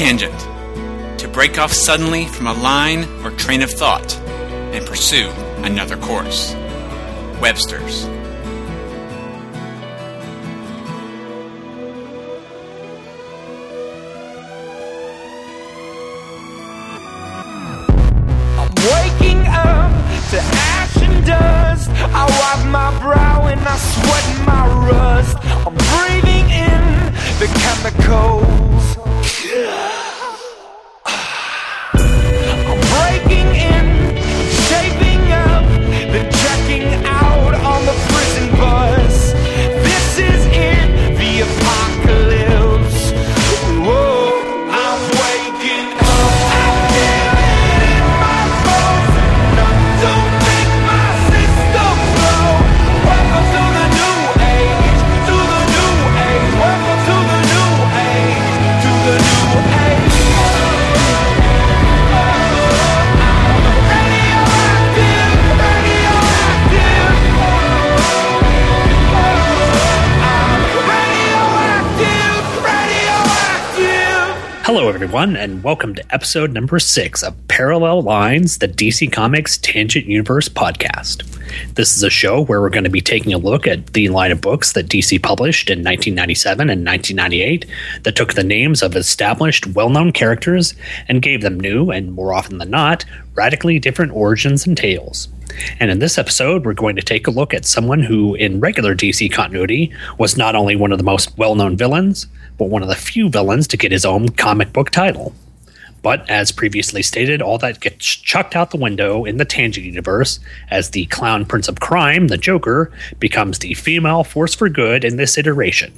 tangent, to break off suddenly from a line or train of thought and pursue another course. Webster's. Everyone, and welcome to episode number six of Parallel Lines, the DC Comics Tangent Universe podcast. This is a show where we're going to be taking a look at the line of books that DC published in 1997 and 1998 that took the names of established, well known characters and gave them new, and more often than not, radically different origins and tales. And in this episode, we're going to take a look at someone who, in regular DC continuity, was not only one of the most well known villains, but one of the few villains to get his own comic book title. But as previously stated, all that gets chucked out the window in the Tangent universe as the clown prince of crime, the Joker, becomes the female force for good in this iteration.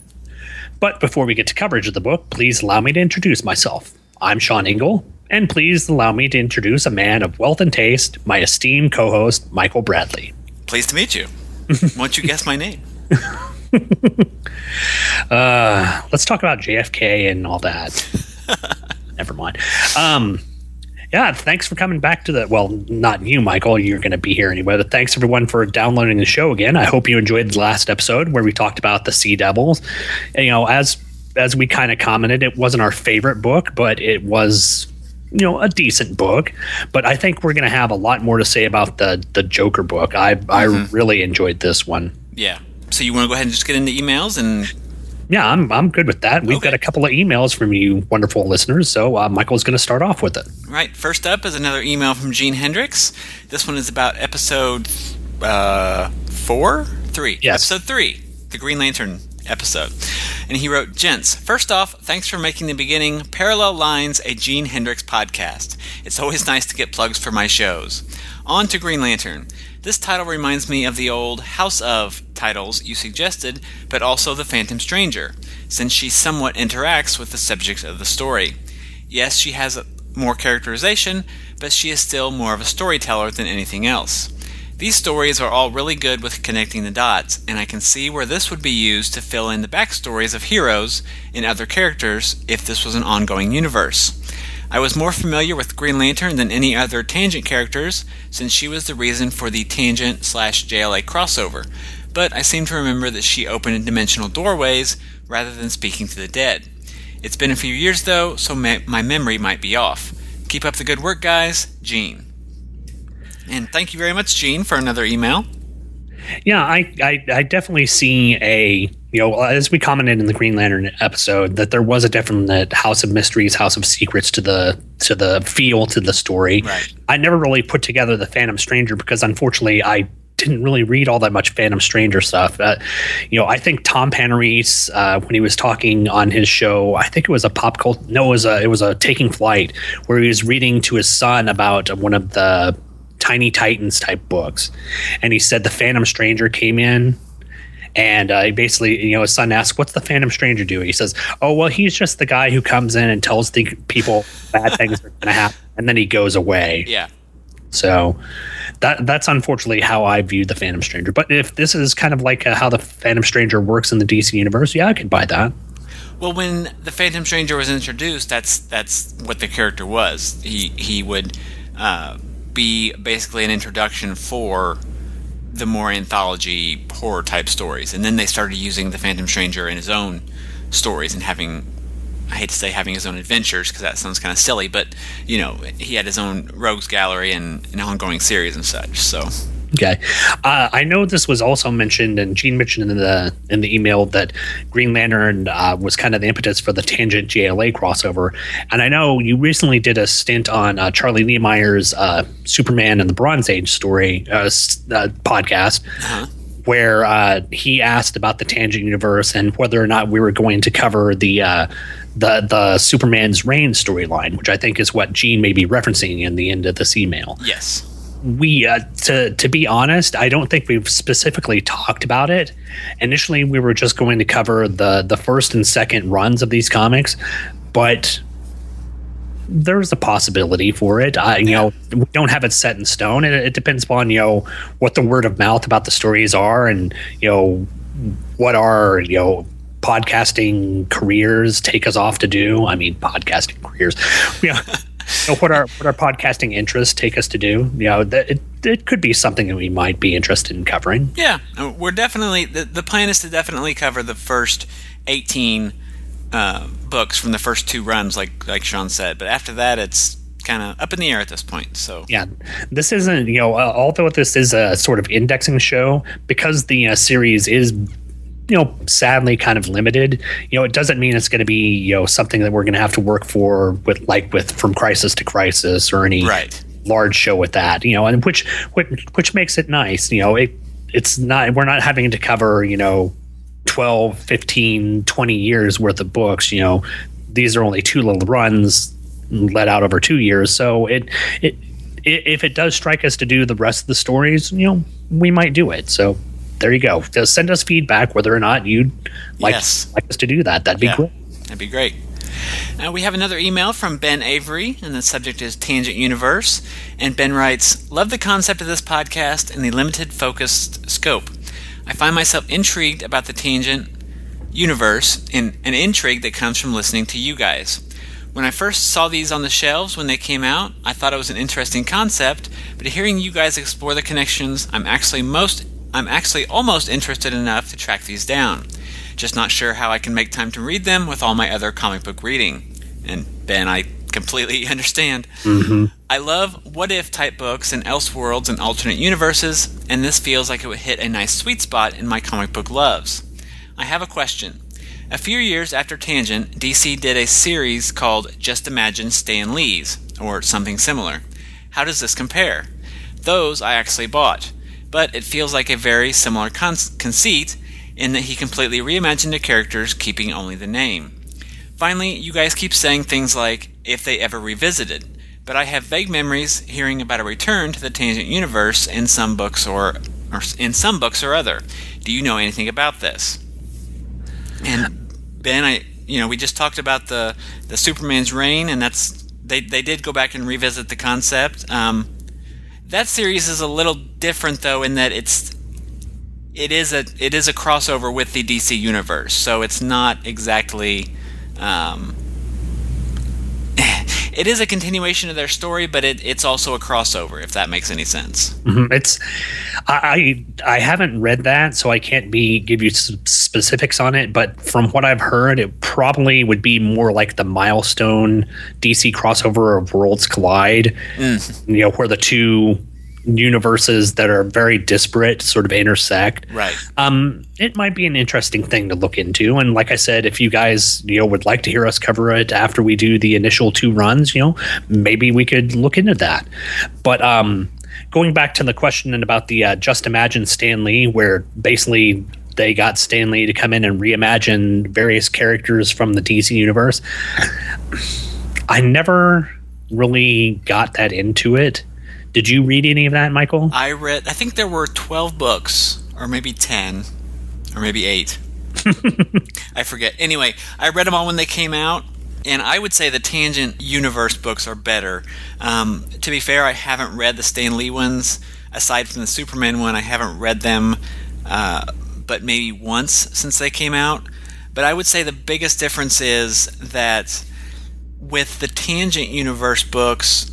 But before we get to coverage of the book, please allow me to introduce myself. I'm Sean Engel, and please allow me to introduce a man of wealth and taste, my esteemed co host, Michael Bailey. Pleased to meet you. Won't you guess my name? Uh, let's talk about JFK and all that. Mind. Um, yeah, thanks for coming back to the. Well, not you, Michael. You're going to be here anyway. But thanks everyone for downloading the show again. I hope you enjoyed the last episode where we talked about the Sea Devils. And, you know, as as we kind of commented, it wasn't our favorite book, but it was you know a decent book. But I think we're going to have a lot more to say about the the Joker book. I I really enjoyed this one. Yeah. So you want to go ahead and just get into emails and Yeah, I'm I'm good with that. We've Okay. got a couple of emails from you wonderful listeners, so uh, Michael's going to start off with it. Right. First up is another email from Gene Hendricks. This one is about episode uh, four, three. Yes. Episode three, the Green Lantern episode. And he wrote, "Gents, first off, thanks for making the beginning Parallel Lines a Gene Hendricks podcast. It's always nice to get plugs for my shows. On to Green Lantern." This title reminds me of the old House of titles you suggested, but also The Phantom Stranger, since she somewhat interacts with the subject of the story. Yes, she has more characterization, but she is still more of a storyteller than anything else. These stories are all really good with connecting the dots, and I can see where this would be used to fill in the backstories of heroes and other characters if this was an ongoing universe. I was more familiar with Green Lantern than any other Tangent characters, since she was the reason for the Tangent slash JLA crossover, but I seem to remember that she opened dimensional doorways rather than speaking to the dead. It's been a few years though, so my memory might be off. Keep up the good work, guys. Gene. And thank you very much, Gene, for another email. Yeah, I, I I definitely see a you know as we commented in the Green Lantern episode that there was a definite House of Mysteries, House of Secrets to the to the feel to the story. Right. I never really put together the Phantom Stranger because unfortunately I didn't really read all that much Phantom Stranger stuff. Uh, you know, I think Tom Panarese uh, when he was talking on his show, I think it was a pop cult. No, it was a it was a Taking Flight where he was reading to his son about one of the Tiny Titans type books, and he said the Phantom Stranger came in. And uh, he basically, you know, his son asks, "What's the Phantom Stranger do?" He says, "Oh, well, he's just the guy who comes in and tells the people bad things are going to happen, and then he goes away." Yeah. So that that's unfortunately how I view the Phantom Stranger. But if this is kind of like uh, how the Phantom Stranger works in the DC universe, yeah, I could buy that. Well, when the Phantom Stranger was introduced, that's that's what the character was. He he would uh, be basically an introduction for the more anthology horror type stories, and then they started using the Phantom Stranger in his own stories and having I hate to say having his own adventures because that sounds kind of silly, but you know, he had his own rogues gallery and an ongoing series and such. So Okay, uh, I know this was also mentioned, and Gene mentioned in the in the email that Green Lantern uh, was kind of the impetus for the Tangent JLA crossover. And I know you recently did a stint on uh, Charlie Niemeyer's uh, Superman and the Bronze Age story uh, uh, podcast. Where uh, he asked about the Tangent universe and whether or not we were going to cover the uh, the the Superman's Reign storyline, which I think is what Gene may be referencing in the end of this email yes, we uh, to to be honest i don't think we've specifically talked about it. Initially we were just going to cover the the first and second runs of these comics but there's a possibility for it. I, you know we don't have it set in stone. It, it depends upon you know what the word of mouth about the stories are and you know what our you know podcasting careers take us off to do. I mean podcasting careers. You know, what our what our podcasting interests take us to do you know that it, it could be something that we might be interested in covering yeah, uh, we're definitely the, the plan is to definitely cover the first eighteen uh, books from the first two runs, like like Sean said. But after that, it's kind of up in the air at this point. So yeah this isn't you know uh, although this is a sort of indexing show because the uh, series is you know sadly kind of limited. You know it doesn't mean it's going to be you know something that we're going to have to work for with like with from crisis to crisis or any right, large show with that you know and which which which makes it nice you know it it's not we're not having to cover you know 12 15 20 years worth of books you know. These are only two little runs let out over two years so it it if it does strike us to do the rest of the stories you know we might do it so there you go just send us feedback whether or not you'd like, Yes. like us to do that that'd be Yeah. great that'd be great. Uh, we have another email from Ben Avery, and the subject is Tangent Universe. And Ben writes, Love the concept of this podcast and the limited focused scope. I find myself intrigued about the Tangent universe and an intrigue that comes from listening to you guys. When I first saw these on the shelves when they came out, I thought it was an interesting concept, but hearing you guys explore the connections, I'm actually most I'm actually almost interested enough to track these down. Just not sure how I can make time to read them with all my other comic book reading. And Ben, I completely understand. Mm-hmm. I love what if type books and Elseworlds and alternate universes, and this feels like it would hit a nice sweet spot in my comic book loves. I have a question. A few years after Tangent, DC did a series called Just Imagine Stan Lee's, or something similar. How does this compare? Those I actually bought, but it feels like a very similar con- conceit in that he completely reimagined the characters, keeping only the name. Finally, you guys keep saying things like, if they ever revisited, but I have vague memories hearing about a return to the Tangent Universe in some books or, or in some books or other. Do you know anything about this? And Ben, I you know we just talked about the the Superman's reign, and that's they they did go back and revisit the concept. Um, that series is a little different though in that it's it is a it is a crossover with the DC universe, so it's not exactly. Um, it is a continuation of their story, but it, it's also a crossover. If that makes any sense. Mhm. It's I I I haven't read that, so I can't be give you specifics on it. But from what I've heard, it probably would be more like the milestone DC crossover of Worlds Collide. You know, where the two universes that are very disparate sort of intersect. Right. Um, it might be an interesting thing to look into. And like I said, if you guys you know would like to hear us cover it after we do the initial two runs, you know, maybe we could look into that. But um, going back to the question about the uh, Just Imagine Stan Lee, where basically they got Stan Lee to come in and reimagine various characters from the DC universe. I never really got that into it. Did you read any of that, Michael? I read. I think there were twelve books, or maybe ten, or maybe eight. I forget. Anyway, I read them all when they came out, and I would say the Tangent Universe books are better. Um, to be fair, I haven't read the Stan Lee ones. Aside from the Superman one, I haven't read them, uh, but maybe once since they came out. But I would say the biggest difference is that with the Tangent Universe books,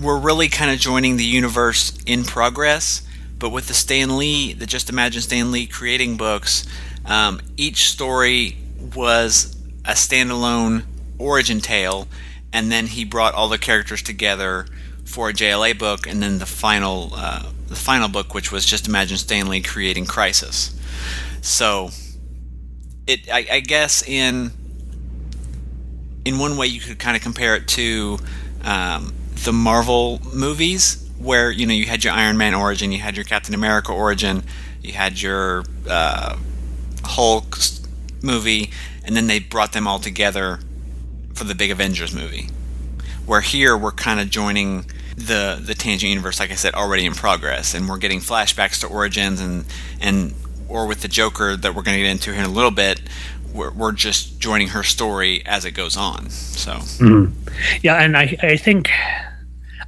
we're really kind of joining the universe in progress. But with the Stan Lee, the Just Imagine Stan Lee creating books, um, each story was a standalone origin tale, and then he brought all the characters together for a JLA book, and then the final uh, the final book, which was just Imagine Stan Lee creating Crisis. So, it I, I guess in in one way you could kind of compare it to um, the Marvel movies, where you know you had your Iron Man origin, you had your Captain America origin, you had your uh, Hulk movie, and then they brought them all together for the big Avengers movie. Where here we're kind of joining the the tangent universe, like I said, already in progress, and we're getting flashbacks to origins and and or with the Joker that we're going to get into here in a little bit. We're, just joining her story as it goes on. So, mm-hmm. yeah, and I I think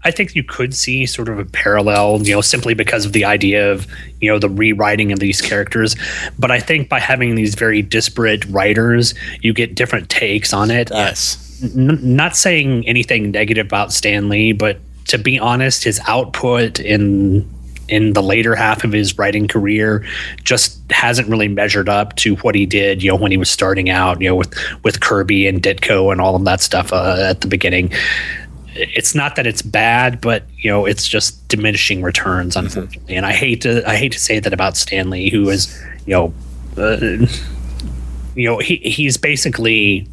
I think you could see sort of a parallel, you know, simply because of the idea of, you know, the rewriting of these characters. But I think by having these very disparate writers, you get different takes on it. Yes. N- not saying anything negative about Stan Lee, but to be honest, his output in in the later half of his writing career just hasn't really measured up to what he did, you know, when he was starting out, you know, with with Kirby and Ditko and all of that stuff uh, at the beginning it's not that it's bad, but you know, it's just diminishing returns, mm-hmm. unfortunately. Mm-hmm. And I hate to I hate to say that about Stan Lee, who is you know, uh, you know, he he's basically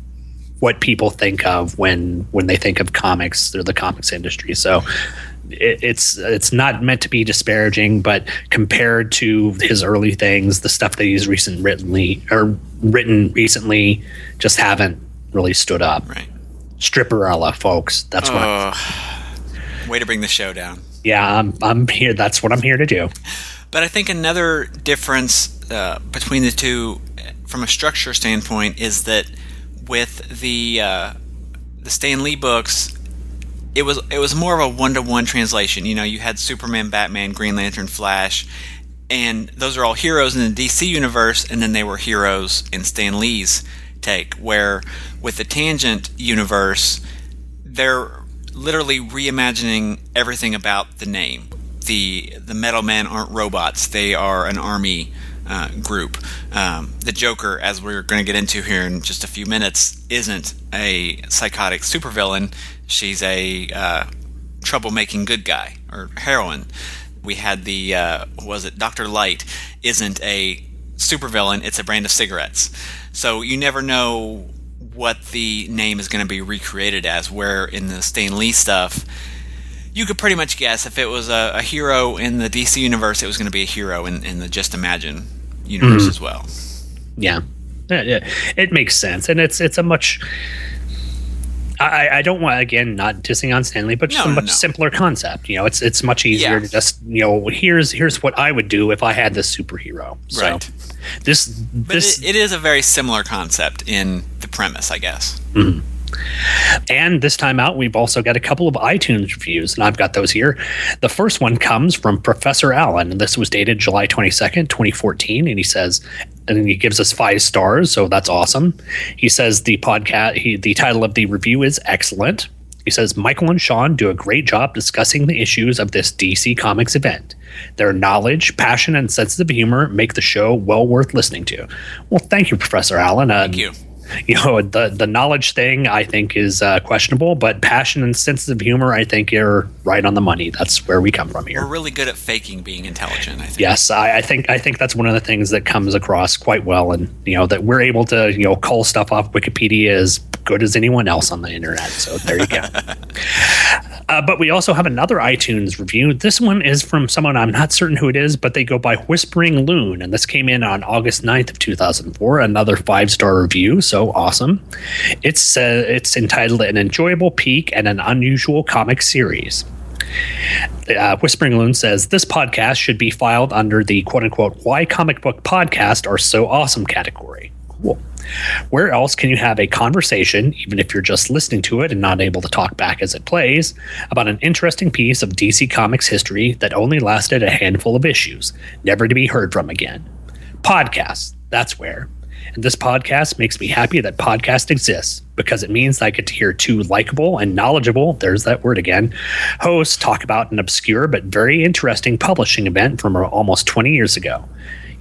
what people think of when when they think of comics or the comics industry. So it, it's it's not meant to be disparaging, but compared to his early things, the stuff that he's recent written or written recently just haven't really stood up. Right. Stripperella, folks. That's what. Uh, way to bring the show down. Yeah, I'm, I'm here. That's what I'm here to do. But I think another difference uh, between the two, from a structure standpoint, is that with the uh, the Stan Lee books, it was it was more of a one to one translation. You know, you had Superman, Batman, Green Lantern, Flash, and those are all heroes in the DC universe, and then they were heroes in Stan Lee's take. Where with the Tangent universe, they're literally reimagining everything about the name. The the Metal Men aren't robots; they are an army uh, group. Um, the Joker, as we're going to get into here in just a few minutes, isn't a psychotic supervillain. She's a uh, troublemaking good guy or heroine. We had the uh, was it Doctor Light isn't a supervillain; it's a brand of cigarettes. So you never know what the name is going to be recreated as. Where in the Stan Lee stuff, you could pretty much guess if it was a, a hero in the DC universe, it was going to be a hero in, in the Just Imagine universe mm-hmm. as well. Yeah. yeah, it makes sense, and it's it's a much. I, I don't want again not dissing on Stan Lee, but just no, a much no. simpler concept. You know, it's it's much easier yeah. to just you know here's here's what I would do if I had this superhero. So, right. This this it, it is a very similar concept in the premise, I guess. Mm-hmm. And this time out, we've also got a couple of iTunes reviews, and I've got those here. The first one comes from Professor Allen, and this was dated July 22nd, 2014. And he says, and he gives us five stars, so that's awesome. He says the podcast, he, the title of the review is excellent. He says Michael and Sean do a great job discussing the issues of this DC Comics event. Their knowledge, passion, and sense of humor make the show well worth listening to. Well, thank you, Professor Allen. Uh, thank you you know the the knowledge thing I think is uh, questionable, but passion and sense of humor I think are right on the money. That's where we come from here. We're really good at faking being intelligent. I think. Yes, I, I think I think that's one of the things that comes across quite well, and you know that we're able to you know call stuff off Wikipedia as good as anyone else on the internet. So there you go. Uh, but we also have another iTunes review. This one is from someone I'm not certain who it is, but they go by Whispering Loon. And this came in on August 9th of 2004. Another five star review. So awesome. It's, uh, it's entitled An Enjoyable Peek and an Unusual Comic Series. Uh, Whispering Loon says this podcast should be filed under the quote unquote why comic book podcast are so awesome category. Cool. Where else can you have a conversation, even if you're just listening to it and not able to talk back as it plays, about an interesting piece of DC Comics history that only lasted a handful of issues, never to be heard from again? Podcasts, that's where. And this podcast makes me happy that podcast exists because it means I get to hear two likable and knowledgeable, there's that word again, hosts talk about an obscure but very interesting publishing event from almost 20 years ago.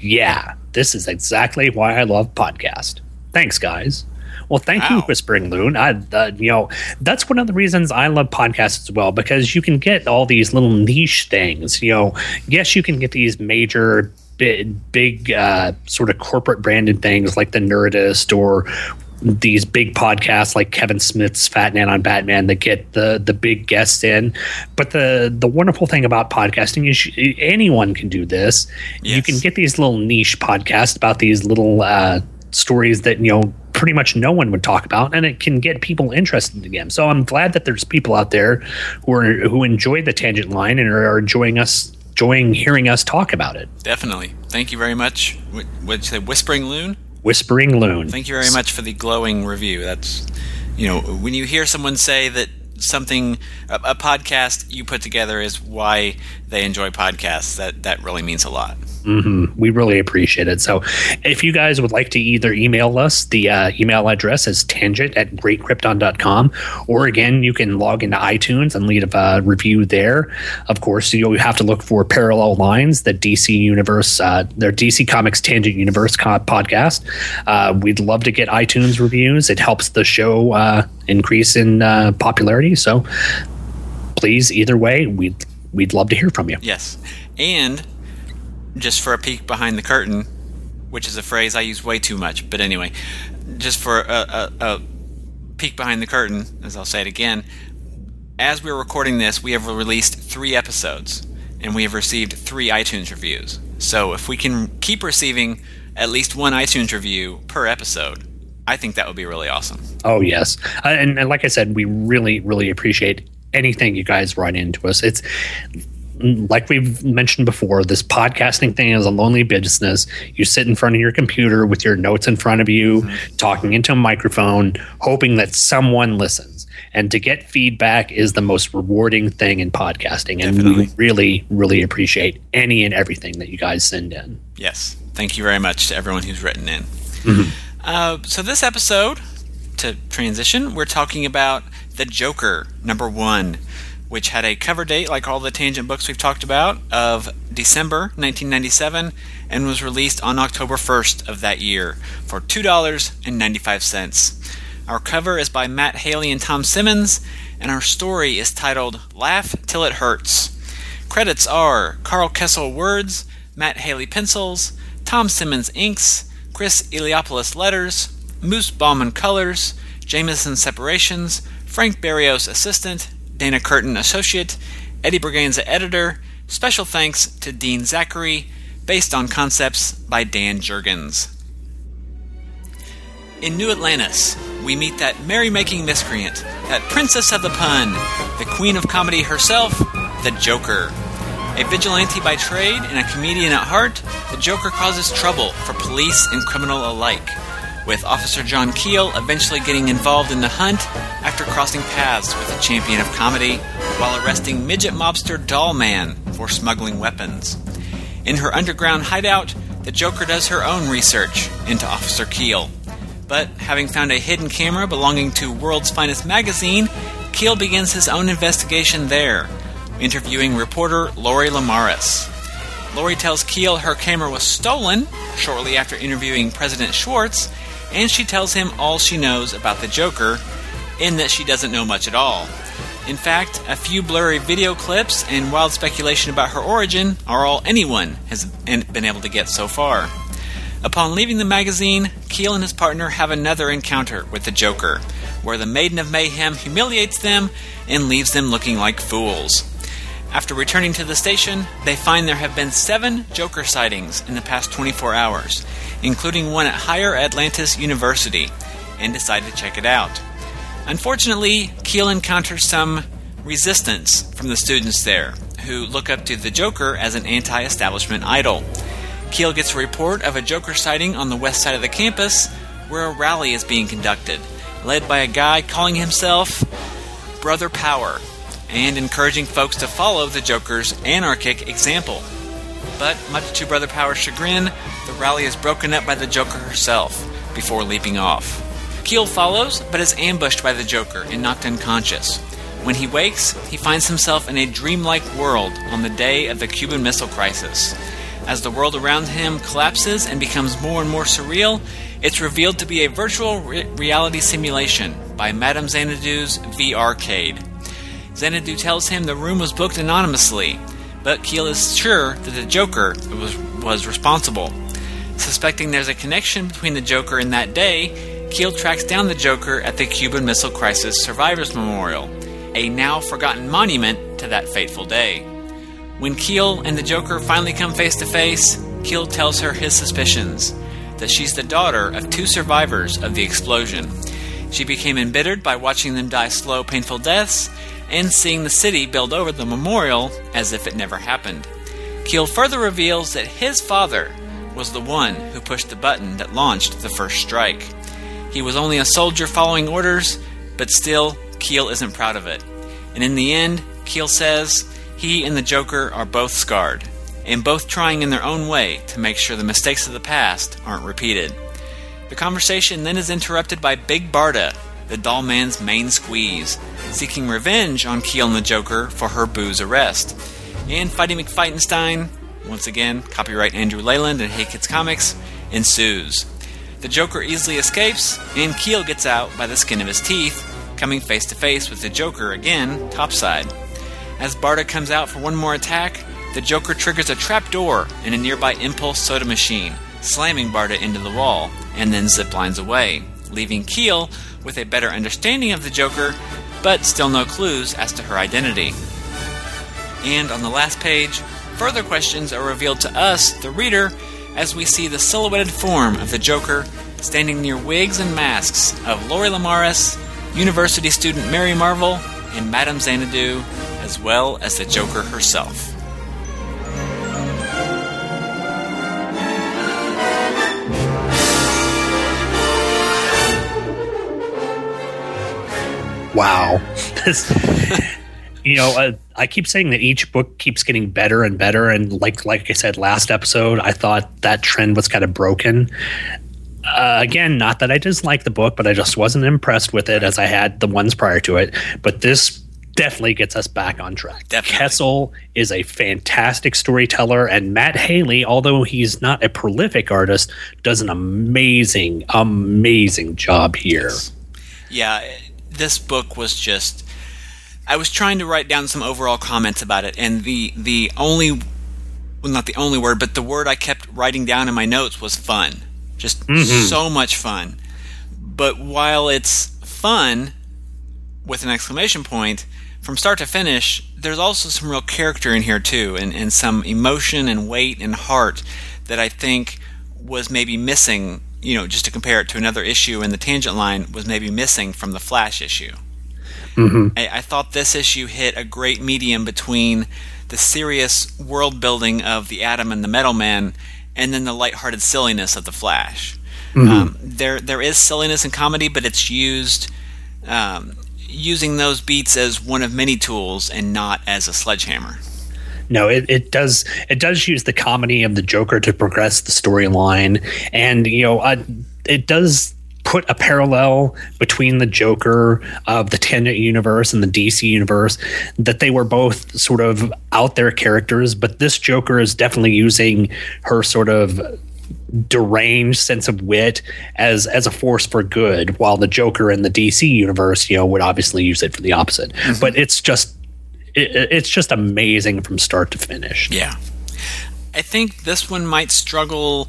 Yeah, this is exactly why I love podcast. Thanks, guys. Well, thank you, Whispering Loon. I, uh, you know, that's one of the reasons I love podcasts as well because you can get all these little niche things. You know, yes, you can get these major, big, big uh, sort of corporate branded things like the Nerdist or these big podcasts like Kevin Smith's Fat Man on Batman that get the the big guests in. But the the wonderful thing about podcasting is you- anyone can do this. You can get these little niche podcasts about these little uh, stories that you know pretty much no one would talk about, and it can get people interested again. So I'm glad that there's people out there who are who enjoy the tangent line and are, are enjoying us. Enjoying hearing us talk about it. Definitely. Thank you very much. What would you say, Whispering Loon? Whispering Loon. Thank you very much for the glowing review. That's, you know, when you hear someone say that something, a, a podcast you put together is why they enjoy podcasts, that, that really means a lot. We really appreciate it. So, if you guys would like to either email us, the uh, email address is tangent at greatkrypton.com, or again, you can log into iTunes and leave a review there. Of course, you'll have to look for Parallel Lines, the DC Universe, uh, their DC Comics Tangent Universe co- podcast. Uh, we'd love to get iTunes reviews. It helps the show uh, increase in uh, popularity. So, please, either way, we'd we'd love to hear from you. Yes. And just for a peek behind the curtain, which is a phrase I use way too much, but anyway, just for a, a, a peek behind the curtain, as I'll say it again, as we're recording this, we have released three episodes and we have received three iTunes reviews. So if we can keep receiving at least one iTunes review per episode, I think that would be really awesome. Oh yes, Uh, and, and like I said, we really, really appreciate anything you guys write into us. It's like we've mentioned before. This podcasting thing is a lonely business. You sit in front of your computer with your notes in front of you, talking into a microphone, hoping that someone listens. And to get feedback is the most rewarding thing in podcasting, and we really, really appreciate any and everything that you guys send in. Yes. Thank you very much to everyone who's written in. Uh, so, this episode, to transition, we're talking about The Joker, number one, which had a cover date, like all the tangent books we've talked about, of December 1997 and was released on October 1st of that year for $2.95. Our cover is by Matt Haley and Tom Simmons, and our story is titled Laugh Till It Hurts. Credits are Karl Kesel Words, Matt Haley Pencils, Tom Simmons Inks, Chris Eliopoulos Letters, Moose Bauman Colors, Jamison Separations, Frank Berrios Assistant, Dana Kurtin Associate, Eddie Berganza Editor. Special thanks to Dean Zachary, based on concepts by Dan Jurgens. In New Atlantis, we meet that merry-making miscreant, that princess of the pun, the queen of comedy herself, the Joker. A vigilante by trade and a comedian at heart, the Joker causes trouble for police and criminal alike, with Officer John Keel eventually getting involved in the hunt after crossing paths with a champion of comedy while arresting midget mobster Doll Man for smuggling weapons. In her underground hideout, the Joker does her own research into Officer Keel. But having found a hidden camera belonging to World's Finest magazine, Keel begins his own investigation there, interviewing reporter Lori Lemaris. Lori tells Keel her camera was stolen shortly after interviewing President Schwartz, and she tells him all she knows about the Joker, in that she doesn't know much at all. In fact, a few blurry video clips and wild speculation about her origin are all anyone has been able to get so far. Upon leaving the magazine, Keel and his partner have another encounter with the Joker, where the Maiden of Mayhem humiliates them and leaves them looking like fools. After returning to the station, they find there have been seven Joker sightings in the past 24 hours, including one at Higher Atlantis University, and decide to check it out. Unfortunately, Keel encounters some resistance from the students there, who look up to the Joker as an anti establishment idol. Keel gets a report of a Joker sighting on the west side of the campus, where a rally is being conducted, led by a guy calling himself Brother Power, and encouraging folks to follow the Joker's anarchic example. But, much to Brother Power's chagrin, the rally is broken up by the Joker herself before leaping off. Keel follows, but is ambushed by the Joker and knocked unconscious. When he wakes, he finds himself in a dreamlike world on the day of the Cuban Missile Crisis. As the world around him collapses and becomes more and more surreal, It's revealed to be a virtual re- reality simulation by Madame Xanadu's V-Arcade. Xanadu tells him the room was booked anonymously, but Keel is sure that the Joker was, was responsible. Suspecting there's a connection between the Joker and that day, Keel tracks down the Joker at the Cuban Missile Crisis Survivors Memorial, a now forgotten monument to that fateful day. When Keel and the Joker finally come face to face, Keel tells her his suspicions that she's the daughter of two survivors of the explosion. She became embittered by watching them die slow, painful deaths and seeing the city build over the memorial as if it never happened. Keel further reveals that his father was the one who pushed the button that launched the first strike. He was only a soldier following orders, but still, Keel isn't proud of it. And in the end, Keel says he and the Joker are both scarred, and both trying in their own way to make sure the mistakes of the past aren't repeated. The conversation then is interrupted by Big Barda, the doll man's main squeeze, seeking revenge on Keel and the Joker for her booze arrest. And Fighting McFightenstein, once again, copyright Andrew Leyland and Hey Kids Comics, ensues. The Joker easily escapes, and Keel gets out by the skin of his teeth, coming face to face with the Joker again, topside. As Barda comes out for one more attack, the Joker triggers a trap door in a nearby impulse soda machine, slamming Barda into the wall, and then ziplines away, leaving Keel with a better understanding of the Joker, but still no clues as to her identity. And on the last page, further questions are revealed to us, the reader, as we see the silhouetted form of the Joker standing near wigs and masks of Lori Lemaris, university student Mary Marvel, and Madame Xanadu, as well as the Joker herself. Wow. This, you know, uh, I keep saying that each book keeps getting better and better, and like like I said last episode, I thought that trend was kind of broken. Uh, again, not that I dislike the book, but I just wasn't impressed with it as I had the ones prior to it. But this definitely gets us back on track. Definitely. Kesel is a fantastic storyteller, and Matt Haley, although he's not a prolific artist, does an amazing, amazing job here. Yeah, this book was just. I was trying to write down some overall comments about it, and the the only, well, not the only word, but the word I kept writing down in my notes was fun. Just mm-hmm. so much fun. But while it's fun, with an exclamation point, from start to finish, there's also some real character in here too, and, and some emotion and weight and heart that I think was maybe missing. You know, just to compare it to another issue in the tangent line, was maybe missing from the Flash issue. I, I thought this issue hit a great medium between the serious world building of the Atom and the Metal Man, and then the lighthearted silliness of the Flash. Um, there, there is silliness and comedy, but it's used um, using those beats as one of many tools and not as a sledgehammer. No, it, it does it does use the comedy of the Joker to progress the storyline, and you know uh, it does put a parallel between the Joker of the Tangent universe and the DC universe. That they were both sort of out there characters, but this Joker is definitely using her sort of deranged sense of wit as as a force for good while the joker in the dc universe you know would obviously use it for the opposite but it's just it, it's just amazing from start to finish. Yeah. I think this one might struggle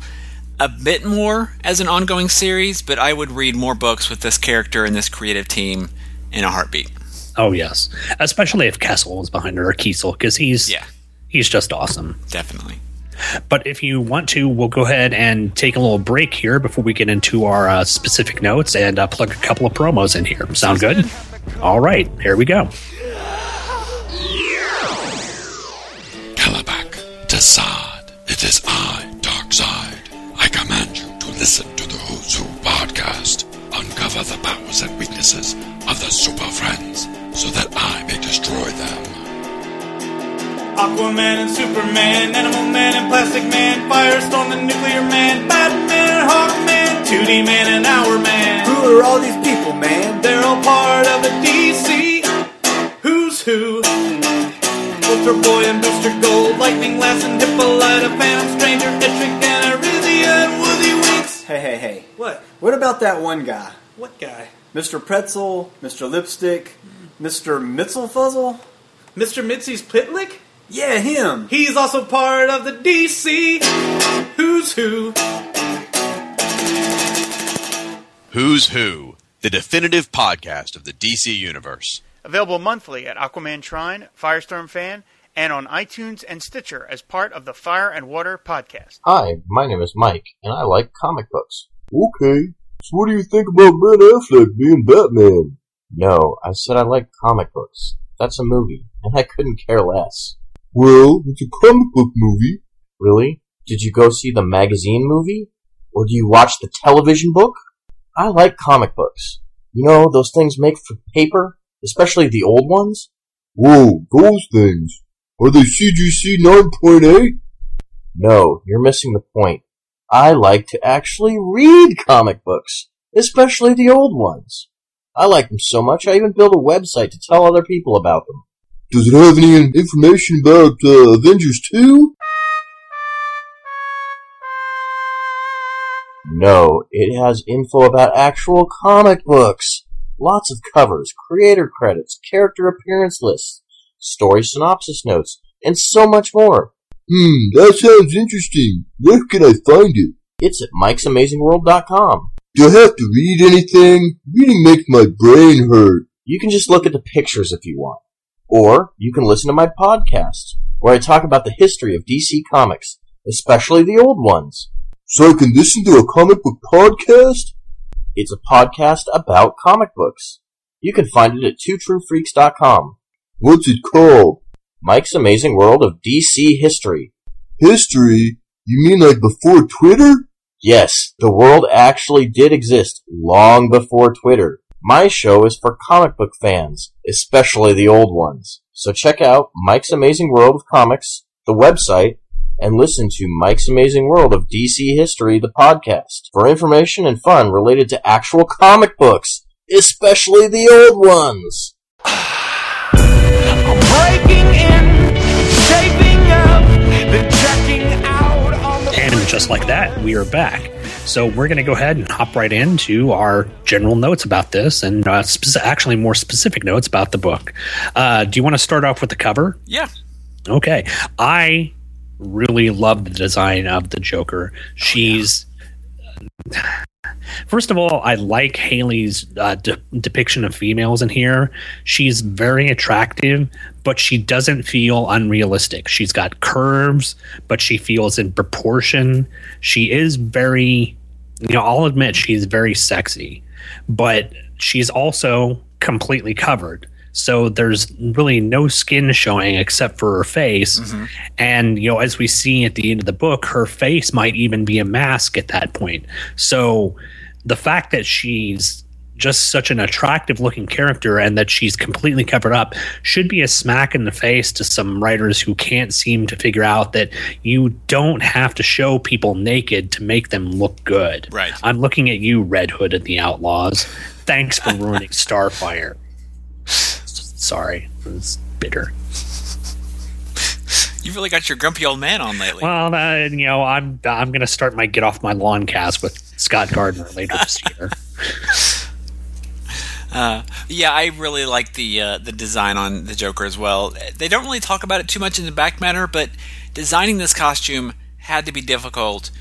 a bit more as an ongoing series, but I would read more books with this character and this creative team in a heartbeat. oh yes. Especially if kessel is behind her or kiesel because he's Yeah, he's just awesome. Definitely. but if you want to we'll go ahead and take a little break here before we get into our uh, specific notes and uh, plug a couple of promos in here. Sound good. All right. Here we go Kalibak, it is I, Darkseid. I command you to listen to the Who's Who podcast. Uncover the powers and weaknesses of the Super Friends so that I may destroy them. Aquaman and Superman, Animal Man and Plastic Man, Firestorm and Nuclear Man, Batman and Hawkman, 2D Man and Hour Man. Who are all these people, man? They're all part of the DC Who's Who. Ultra Boy and Booster Gold, Lightning Lass and Hippolyta, Phantom Stranger, Etrick and Arisia and Woozy Winks. Hey, hey, hey. What? What? about that one guy? What guy? Mr. Pretzel, Mr. Lipstick, Mr. Mitzelfuzzle? Mr. Mitzi's Pitlick? Yeah, him. He's also part of the DC Who's Who. Who's Who, the definitive podcast of the DC Universe. Available monthly at Aquaman Shrine, Firestorm Fan, and on iTunes and Stitcher as part of the Fire and Water podcast. Hi, my name is Mike, and I like comic books. Okay, so what do you think about Ben Affleck being Batman? No, I said I like comic books. That's a movie, and I couldn't care less. Well, it's a comic book movie. Really? Did you go see the magazine movie? Or do you watch the television book? I like comic books. You know, those things made for paper, especially the old ones? Whoa, those things. Are they CGC 9.8? No, you're missing the point. I like to actually read comic books, especially the old ones. I like them so much I even built a website to tell other people about them. Does it have any information about uh, Avengers 2? No, it has info about actual comic books. Lots of covers, creator credits, character appearance lists, story synopsis notes, and so much more. Hmm, that sounds interesting. Where can I find it? It's at Mike'sAmazingWorld.com. Do I have to read anything? Reading makes my brain hurt. You can just look at the pictures if you want. Or you can listen to my podcast, where I talk about the history of DC Comics, especially the old ones. So I can listen to a comic book podcast? It's a podcast about comic books. You can find it at twotruefreaks.com. What's it called? Mike's Amazing World of DC History. History? You mean like before Twitter? Yes, the world actually did exist long before Twitter. My show is for comic book fans, especially the old ones. So check out Mike's Amazing World of Comics, the website, and listen to Mike's Amazing World of DC History, the podcast, for information and fun related to actual comic books, especially the old ones. And just like that, we are back. So we're going to go ahead and hop right into our general notes about this, and uh, spec- actually more specific notes about the book. Uh, do you want to start off with the cover? Yeah. Okay, I really love the design of the Joker. She's First of all, I like Haley's uh, de- depiction of females in here. She's very attractive, but she doesn't feel unrealistic. She's got curves, but she feels in proportion. She is very, you know, I'll admit she's very sexy, but she's also completely covered. So there's really no skin showing except for her face. Mm-hmm. And, you know, as we see at the end of the book, her face might even be a mask at that point. So the fact that she's just such an attractive looking character and that she's completely covered up should be a smack in the face to some writers who can't seem to figure out that you don't have to show people naked to make them look good. Right. I'm looking at you, Red Hood and the Outlaws. Thanks for ruining Starfire. Sorry, it was bitter. You've really got your grumpy old man on lately. Well, uh, you know, I'm I'm going to start my get off my lawn cast with Scott Gardner later this year. Uh, yeah, I really like the uh, the design on the Joker as well. They don't really talk about it too much in the back matter, but designing this costume had to be difficult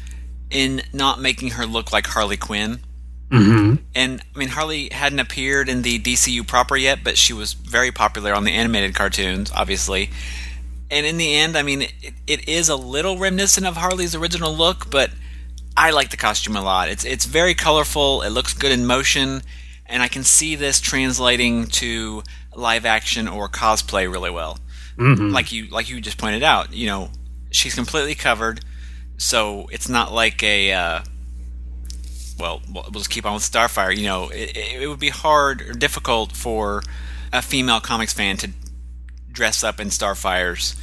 in not making her look like Harley Quinn. Hmm And I mean, Harley hadn't appeared in the DCU proper yet, but she was very popular on the animated cartoons, obviously. And in the end, I mean, it, it is a little reminiscent of Harley's original look, but I like the costume a lot. It's it's very colorful. It looks good in motion, and I can see this translating to live action or cosplay really well. Mhm. Like you like you just pointed out, you know, she's completely covered, so it's not like a. Uh, well, we'll just keep on with Starfire. You know, it, it would be hard or difficult for a female comics fan to dress up in Starfire's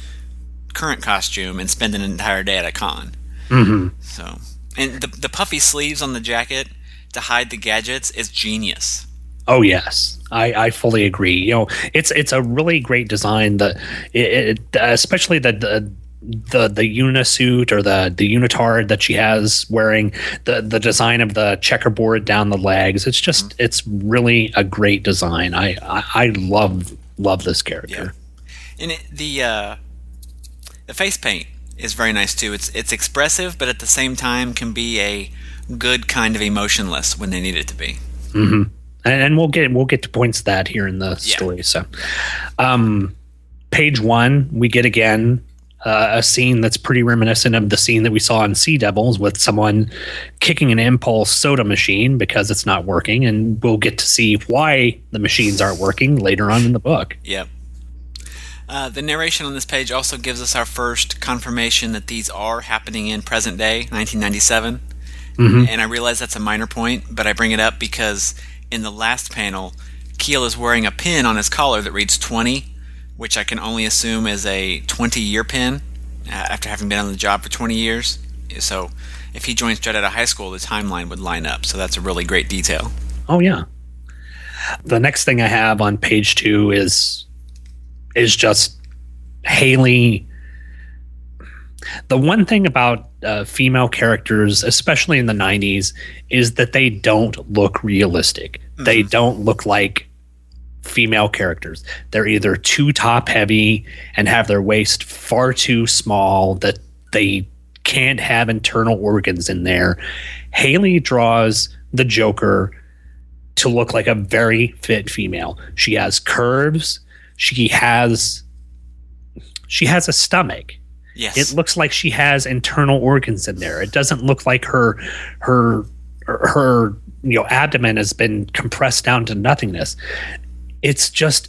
current costume and spend an entire day at a con. hmm So, and the the puffy sleeves on the jacket to hide the gadgets is genius. Oh yes, I, I fully agree. You know, it's it's a really great design. The it, it, especially the, the the the unisuit or the the unitard that she has wearing the the design of the checkerboard down the legs it's just Mm-hmm. it's really a great design i i, I love love this character And it, the uh, the face paint is very nice too. It's it's expressive, but at the same time can be a good kind of emotionless when they need it to be. hmm And, and we'll get we'll get to points to that here in the story. So, um, page one, we get again uh, a scene that's pretty reminiscent of the scene that we saw in Sea Devils with someone kicking an impulse soda machine because it's not working, and we'll get to see why the machines aren't working later on in the book. Yep. Uh, the narration on this page also gives us our first confirmation that these are happening in present day, 1997. Mhm. And I realize that's a minor point, but I bring it up because in the last panel, Keel is wearing a pin on his collar that reads 20, which I can only assume is a 20 year pin uh, after having been on the job for 20 years. So if he joins straight out of high school, the timeline would line up. So that's a really great detail. Oh yeah. The next thing I have on page two is is just Haley. The one thing about uh, female characters, especially in the '90s, is that they don't look realistic. They don't look like female characters. They're either too top heavy and have their waist far too small that they can't have internal organs in there. Haley draws the Joker to look like a very fit female. She has curves. She has she has a stomach. Yes. It looks like she has internal organs in there. It doesn't look like her her her you know abdomen has been compressed down to nothingness. It's just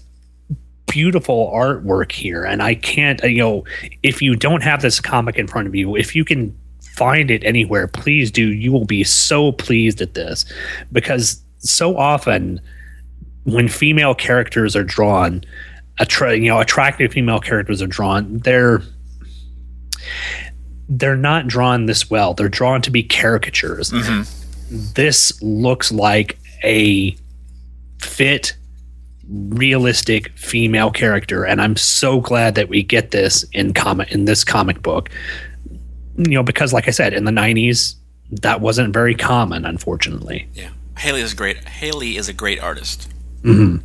beautiful artwork here and I can't you know if you don't have this comic in front of you, if you can find it anywhere, please do. You will be so pleased at this because so often when female characters are drawn, attra- you know, attractive female characters are drawn, they're they're not drawn this well. They're drawn to be caricatures. Mm-hmm. This looks like a fit realistic female character and I'm so glad that we get this in comic in this comic book. You know, because like I said, in the 90s that wasn't very common unfortunately. Yeah, Haley is great. Haley is a great artist. Mhm.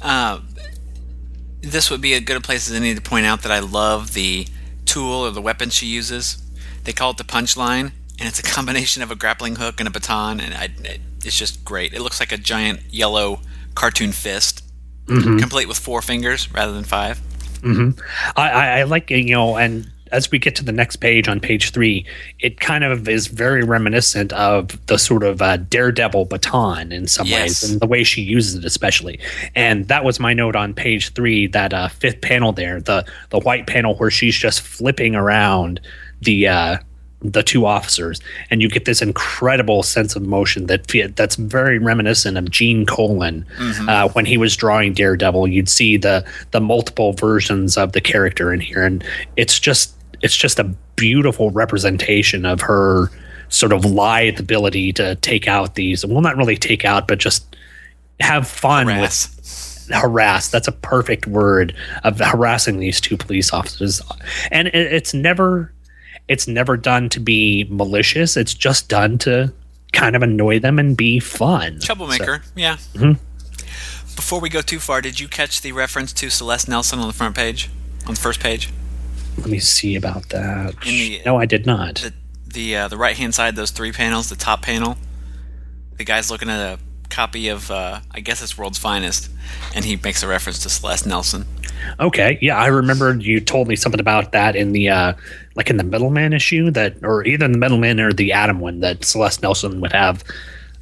Uh, this would be a good place as any to point out that I love the tool or the weapon she uses. They call it the punchline, and it's a combination of a grappling hook and a baton, and I, it, it's just great. It looks like a giant yellow cartoon fist, Mhm. complete with four fingers rather than five. hmm I, I, I like you know, and as we get to the next page on page three, it kind of is very reminiscent of the sort of uh, daredevil baton in some Yes. ways, and the way she uses it, especially. And that was my note on page three, that uh, fifth panel there, the the white panel where she's just flipping around the. Uh, the two officers, and you get this incredible sense of motion that that's very reminiscent of Gene Colan uh, when he was drawing Daredevil. You'd see the the multiple versions of the character in here, and it's just it's just a beautiful representation of her sort of lithe ability to take out these. Well, not really take out, but just have fun Harass. with harass. That's a perfect word of harassing these two police officers, and it, it's never it's never done to be malicious. It's just done to kind of annoy them and be fun. Troublemaker, yeah. Mhm. Before we go too far, did you catch the reference to Celeste Nelson on the front page, on the first page? Let me see about that. The- no, I did not. the the uh, the right hand side, those three panels, the top panel, the guy's looking at a copy of uh, I guess it's World's Finest, and he makes a reference to Celeste Nelson. Okay, yeah, I remember you told me something about that in the uh like in the Metal Men issue that, or either the Metal Men or the Atom one that Celeste Nelson would have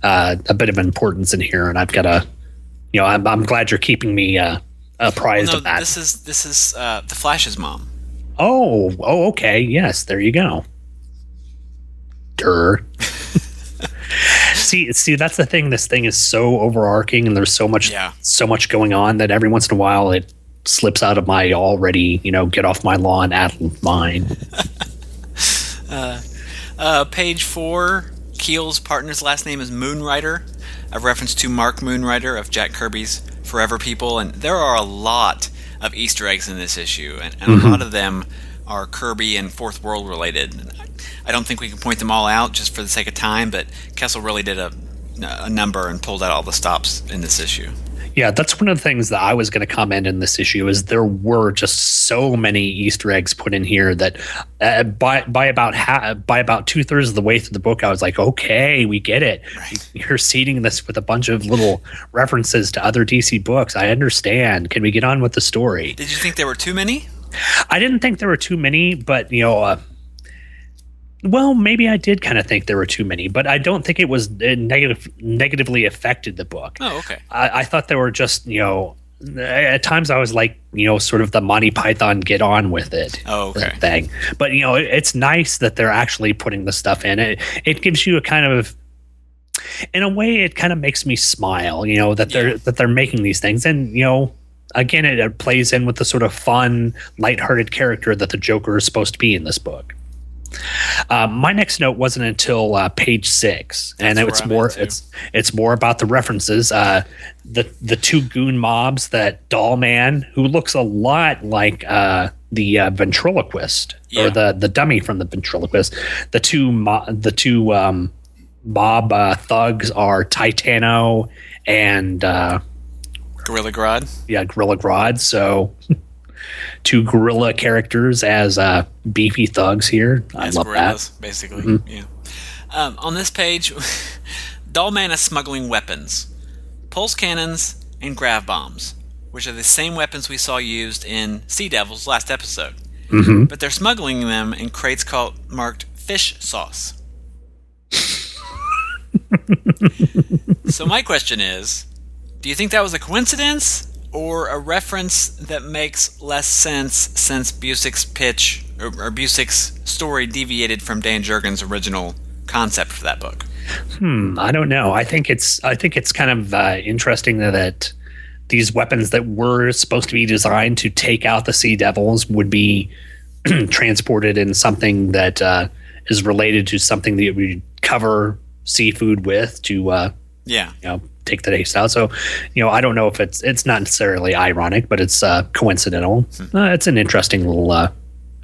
uh, a bit of importance in here, and I've got a, you know, I'm, I'm glad you're keeping me uh, apprised no, of that. this is this is uh, the Flash's mom. Oh, oh, okay. Yes, there you go. Durr. see, see, that's the thing. This thing is so overarching, and there's so much, Yeah. so much going on that every once in a while it slips out of my already, you know, get off my lawn at mine. Uh, page four, Keel's partner's last name is Moonrider, a reference to Mark Moonrider of Jack Kirby's Forever People, and there are a lot of Easter eggs in this issue, and, and a lot of them are Kirby and Fourth World related. I don't think we can point them all out just for the sake of time, but Kesel really did a, a number and pulled out all the stops in this issue. Yeah, that's one of the things that I was going to comment in this issue is there were just so many Easter eggs put in here that uh, by by about ha- by about two thirds of the way through the book, I was like, okay, we get it. Right. You're seeding this with a bunch of little references to other DC books. I understand. Can we get on with the story? Did you think there were too many? I didn't think there were too many, but you know, uh, well, maybe I did kind of think there were too many, but I don't think it was uh, negative negatively affected the book. Oh, okay. I, I thought there were just you know at times I was like you know sort of the Monty Python get on with it Oh, okay. thing, but you know it, it's nice that they're actually putting the stuff in it. It gives you a kind of in a way it kind of makes me smile you know that they're Yeah. that they're making these things and you know again it, it plays in with the sort of fun lighthearted character that the joker is supposed to be in this book um, my next note wasn't until uh, page six, and That's it's more it's it's more about the references. Uh, the the two goon mobs that Doll Man, who looks a lot like uh, the uh, ventriloquist Yeah. or the the dummy from the ventriloquist. The two mo- the two um, mob uh, thugs are Titano and uh, Gorilla Grodd. yeah Gorilla Grodd. So. Two gorilla characters as uh, beefy thugs here. I as love gorillas, that. basically. Yeah. Um, on this page, Dollman is smuggling weapons, pulse cannons, and grav bombs, which are the same weapons we saw used in Sea Devils last episode. Mm-hmm. But they're smuggling them in crates called marked fish sauce. so my question is, do you think that was a coincidence or a reference that makes less sense since Busiek's pitch or, or Busiek's story deviated from Dan Jurgens' original concept for that book? Hmm, I don't know. I think it's I think it's kind of uh, interesting that, that these weapons that were supposed to be designed to take out the sea devils would be transported in something that uh, is related to something that we cover seafood with to uh, Yeah. you know take the taste out. So you know I don't know if it's it's not necessarily ironic, but it's uh, coincidental. Uh, it's an interesting little uh,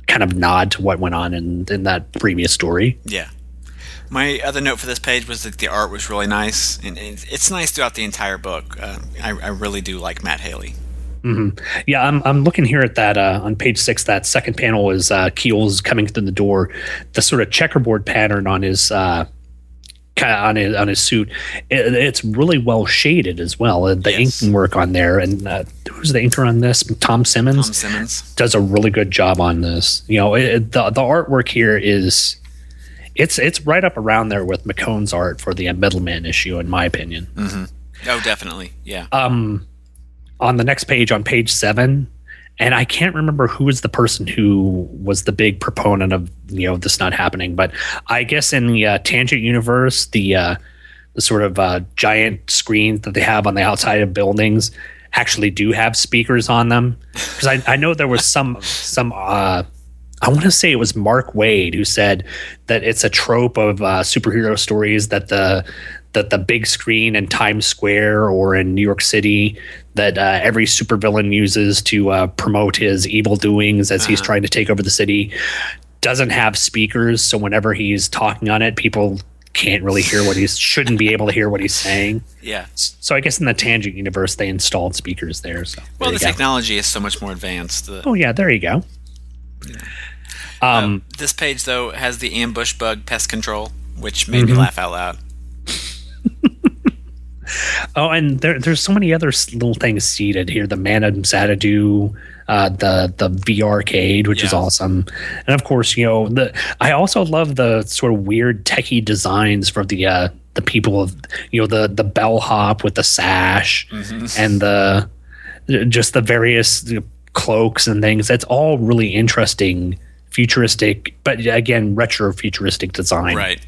kind of nod to what went on in in that previous story. Yeah. My other note for this page was that the art was really nice, and it's nice throughout the entire book. Uh, I, I really do like Matt Haley. Yeah, I'm I'm looking here at that uh, on page six. That second panel is uh, Keel's coming through the door. The sort of checkerboard pattern on his uh, on his on his suit. It, it's really well shaded as well. Uh, The Yes. inking work on there, and uh, who's the inker on this? Tom Simmons Tom Simmons. does a really good job on this. You know, it, the the artwork here is. It's it's right up around there with McKone's art for the Metal Men issue, in my opinion. Oh, definitely. Yeah. um, on the next page, on page seven, and I can't remember who was the person who was the big proponent of you know this not happening, but I guess in the uh, Tangent universe, the uh, the sort of uh, giant screens that they have on the outside of buildings actually do have speakers on them. Because I, I know there was some some uh, I want to say it was Mark Waid who said that it's a trope of uh, superhero stories that the that the big screen in Times Square or in New York City that uh, every supervillain uses to uh, promote his evil doings as he's trying to take over the city doesn't have speakers. So whenever he's talking on it, people can't really hear what he's shouldn't be able to hear what he's saying. Yeah. So I guess in the Tangent universe, they installed speakers there. So Well, there the technology is so much more advanced. The, Oh yeah, there you go. Um, this page, though, has the ambush bug pest control, which made Mm-hmm. me laugh out loud. Oh, and there, there's so many other little things seated here. The Madame Xanadu, uh, the the V arcade, which is awesome, and of course, you know, the I also love the sort of weird techie designs for the uh, the people of you know the the bellhop with the sash and the just the various you know, cloaks and things. That's all really interesting, futuristic, but again, retro futuristic design. Right.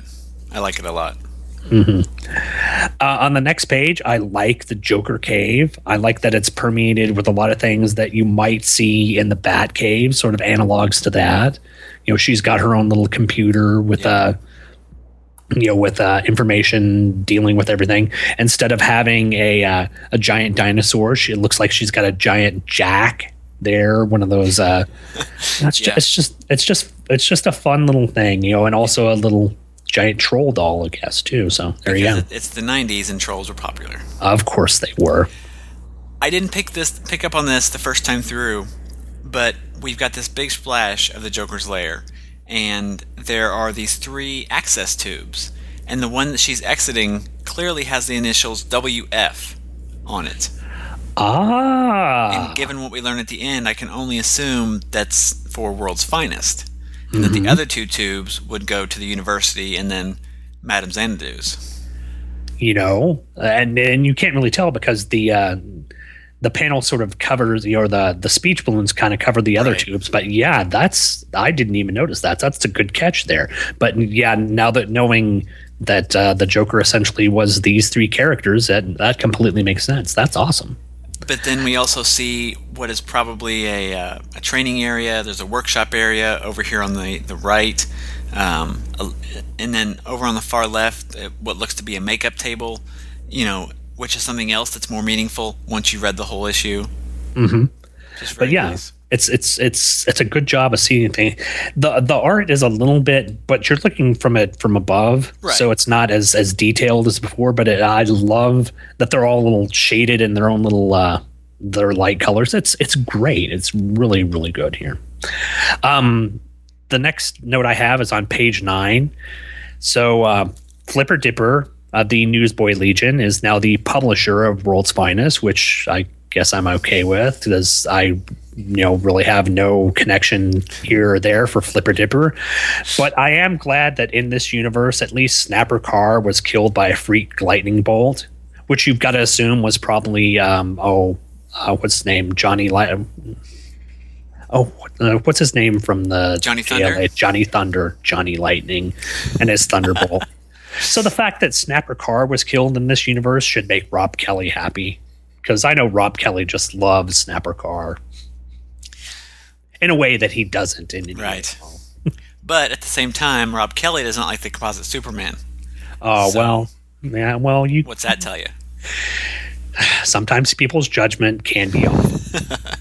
I like it a lot. Uh, on the next page, I like the Joker Cave. I like that it's permeated with a lot of things that you might see in the Bat Cave, sort of analogs to that. You know, she's got her own little computer with uh you know, with uh, information dealing with everything. Instead of having a uh, a giant dinosaur, she it looks like she's got a giant jack there. One of those. Uh, it's, Yeah. just, it's just it's just it's just a fun little thing, you know, and also a little giant troll doll, I guess, too. So there you go. It's the 90s and trolls were popular. Of course they were. I didn't pick this pick up on this the first time through, but we've got this big splash of the Joker's lair, and there are these three access tubes, and the one that she's exiting clearly has the initials WF on it. Ah, And given what we learn at the end, I can only assume that's for World's Finest, and that Mm-hmm. the other two tubes would go to the university and then Madame Xanadu's. you know, and and you can't really tell because the uh, the panel sort of covers, or the the speech balloons kind of cover the other Right. tubes. But yeah, that's I didn't even notice that. That's a good catch there. But yeah, now that knowing that uh, the Joker essentially was these three characters, that that completely makes sense. That's awesome. But then we also see what is probably a, uh, a training area. There's a workshop area over here on the, the right. Um, and then over on the far left, uh, what looks to be a makeup table, you know, which is something else that's more meaningful once you read the whole issue. Mm-hmm. Just But yeah, nice. It's it's it's it's a good job of seeing things. the The art is a little bit, but you're looking from it from above, Right. so it's not as as detailed as before. But it, I love that they're all a little shaded in their own little uh, their light colors. It's it's great. It's really really good here. Um, the next note I have is on page nine. So uh, Flipper Dipper, uh, the Newsboy Legion, is now the publisher of World's Finest, which I guess I'm okay with because I, you know, really have no connection here or there for Flipper Dipper. But I am glad that in this universe, at least Snapper Carr was killed by a freak lightning bolt, which you've got to assume was probably um, oh, uh, what's his name, Johnny Light. Oh, uh, what's his name from the Johnny Thunder? Johnny Thunder, Johnny Lightning, and his Thunderbolt. so the fact that Snapper Carr was killed in this universe should make Rob Kelly happy, because I know Rob Kelly just loves Snapper Carr in a way that he doesn't in any Right. But at the same time, Rob Kelly doesn't like the composite Superman. Oh So- well, yeah. Well, you What's that tell you? sometimes people's judgment can be off.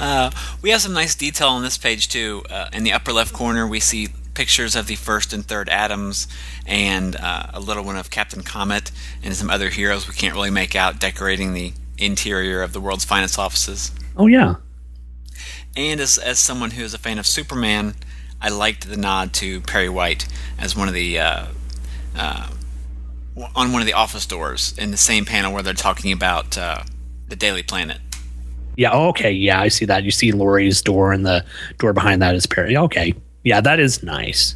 Uh, we have some nice detail on this page too. Uh, in the upper left corner, we see pictures of the first and third Atoms and uh, a little one of Captain Comet and some other heroes we can't really make out decorating the interior of the world's finest offices. Oh yeah, And as as someone who is a fan of Superman, I liked the nod to Perry White as one of the uh, uh, on one of the office doors in the same panel where they're talking about uh, the Daily Planet. yeah. Okay, yeah. I see that. You see Lori's door, and the door behind that is Perry. Okay, yeah, that is nice.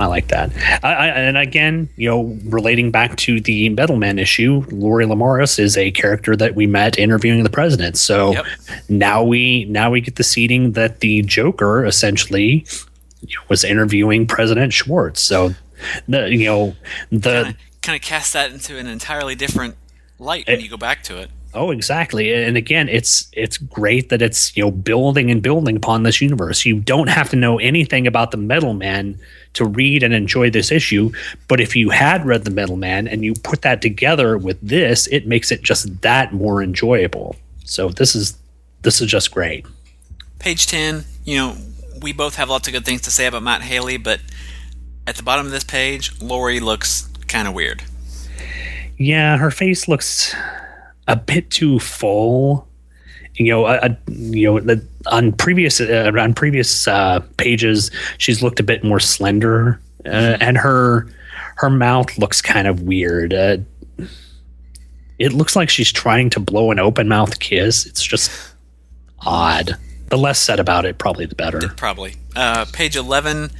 I like that. I, I, and again, you know, relating back to the Metal Men issue, Lori Lemaris is a character that we met interviewing the president. So Yep. now we now we get the seating that the Joker essentially you know, was interviewing President Schwartz. So the you know the Kind of cast that into an entirely different light when eh. you go back to it. Oh, exactly. And again, it's it's great that it's you know building and building upon this universe. You don't have to know anything about the Metal Man to read and enjoy this issue, but if you had read the Metal Man and you put that together with this, it makes it just that more enjoyable. So this is this is just great. Page 10, you know, we both have lots of good things to say about Matt Haley, but at the bottom of this page, Lori looks kind of weird. Yeah, her face looks a bit too full. You know, you know, on previous uh, on previous uh, pages, she's looked a bit more slender, uh, and her her mouth looks kind of weird. Uh, it looks like she's trying to blow an open mouth kiss. It's just odd. The less said about it, probably the better. Probably. Uh, page 11,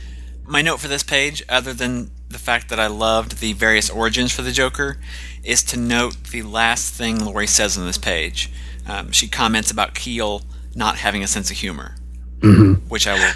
my note for this page, other than the fact that I loved the various origins for the Joker, is to note the last thing Lori says on this page. Um, she comments about Keel not having a sense of humor, which I will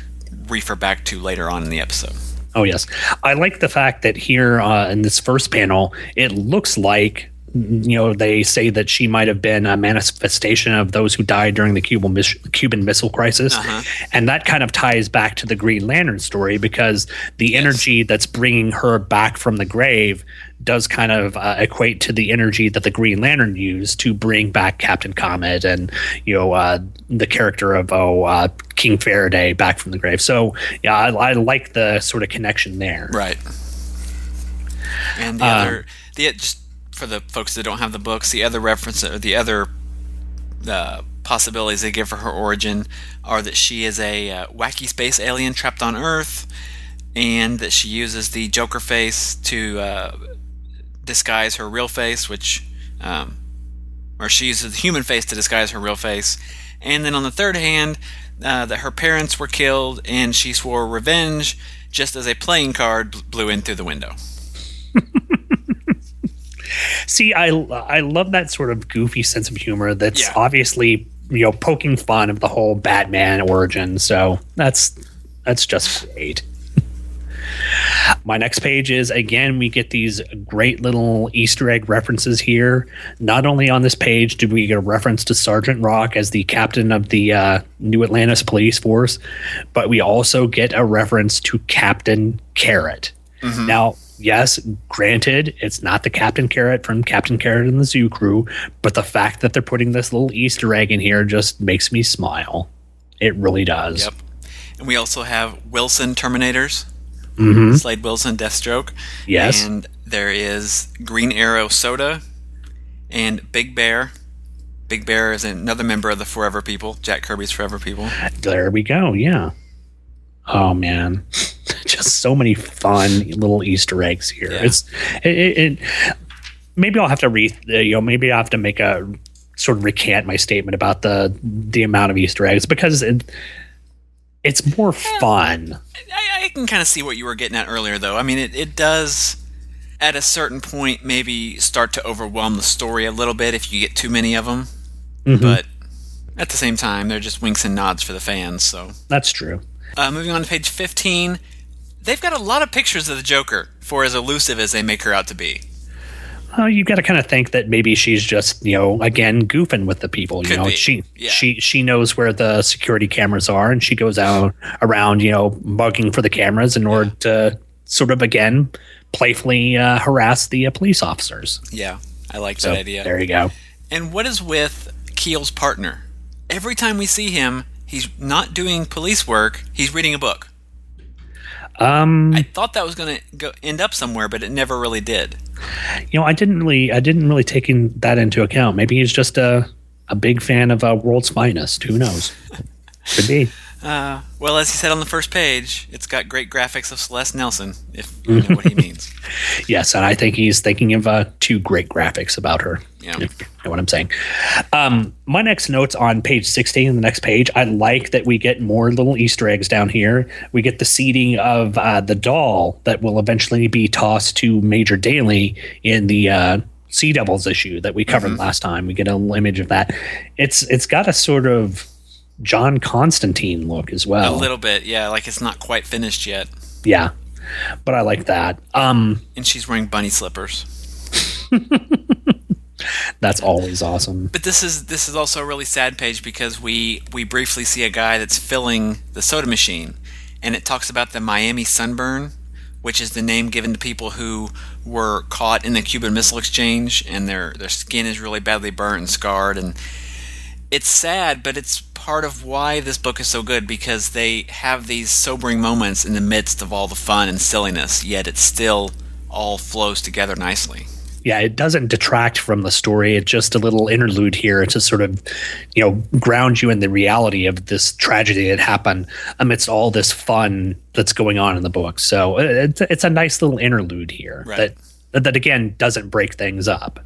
refer back to later on in the episode. Oh yes, I like the fact that here uh, in this first panel, it looks like you know, they say that she might have been a manifestation of those who died during the Cuban mis- Cuban Missile Crisis, Uh-huh. and that kind of ties back to the Green Lantern story because the energy that's bringing her back from the grave does kind of uh, equate to the energy that the Green Lantern used to bring back Captain Comet and you know uh, the character of oh uh, King Faraday back from the grave. So yeah, I, I like the sort of connection there. Right. And the Um, other, the just for the folks that don't have the books, the other reference or the other uh, possibilities they give for her origin are that she is a uh, wacky space alien trapped on Earth, and that she uses the Joker face to uh, disguise her real face, which, um, or she uses the human face to disguise her real face, and then on the third hand, uh, that her parents were killed, and she swore revenge just as a playing card blew in through the window. See, I I love that sort of goofy sense of humor that's Yeah. obviously you know poking fun of the whole Batman origin. So that's that's just great. My next page is again we get these great little Easter egg references here. Not only on this page do we get a reference to Sergeant Rock as the captain of the uh, New Atlantis Police Force, but we also get a reference to Captain Carrot. Now, yes, granted, it's not the Captain Carrot from Captain Carrot and the Zoo Crew, but the fact that they're putting this little Easter egg in here just makes me smile. It really does. Yep. And we also have Wilson Terminators, Mhm. Slade Wilson Deathstroke. Yes. And there is Green Arrow Soda and Big Bear. Big Bear is another member of the Forever People, Jack Kirby's Forever People. There we go. Yeah. Oh man, just so many fun little Easter eggs here. Yeah. It's it, it, it. Maybe I'll have to re. uh, You know, maybe I have to make a sort of recant my statement about the the amount of Easter eggs because it, it's more fun. I, I can kind of see what you were getting at earlier, though. I mean, it, it does, at a certain point, maybe start to overwhelm the story a little bit if you get too many of them. Mhm. But at the same time, they're just winks and nods for the fans. So, That's true. uh, moving on to page 15, they've got a lot of pictures of the Joker for as elusive as they make her out to be. Well, you've got to kind of think that maybe she's just, you know, again goofing with the people. You Could know, be, she yeah. she she knows where the security cameras are, and she goes out around, you know, mugging for the cameras in order to sort of again playfully uh, harass the uh, police officers. Yeah, I like So that idea. there you go. And what is with Keel's partner? Every time we see him, he's not doing police work, he's reading a book. Um, I thought that was going to end up somewhere, but it never really did. you know, I didn't really, I didn't really take in that into account. Maybe he's just a a big fan of uh, World's Finest. Who knows? Could be. Uh, well, as he said on the first page, it's got great graphics of Celeste Nelson, if you know what he means. Yes, and I think he's thinking of uh, two great graphics about her. Yeah. If you know what I'm saying. Um, my next notes on page 16, the next page, I like that we get more little Easter eggs down here. We get the seeding of uh, the doll that will eventually be tossed to Major Daly in the uh, Sea Devils issue that we covered Mm-hmm. last time. We get a little image of that. It's it's got a sort of John Constantine look as well. A little bit, yeah, like it's not quite finished yet. yeah, but I like that. Um, And she's wearing bunny slippers. that's always awesome. But this is this is also a really sad page because we we briefly see a guy that's filling the soda machine, and it talks about the Miami sunburn, which is the name given to people who were caught in the Cuban Missile Exchange, and their their skin is really badly burnt and scarred, and it's sad, but it's part of why this book is so good because they have these sobering moments in the midst of all the fun and silliness, yet it still all flows together nicely. yeah, it doesn't detract from the story. It's just a little interlude here to sort of, you know, ground you in the reality of this tragedy that happened amidst all this fun that's going on in the book. So uh, it's, it's a nice little interlude here Right. that, that again doesn't break things up.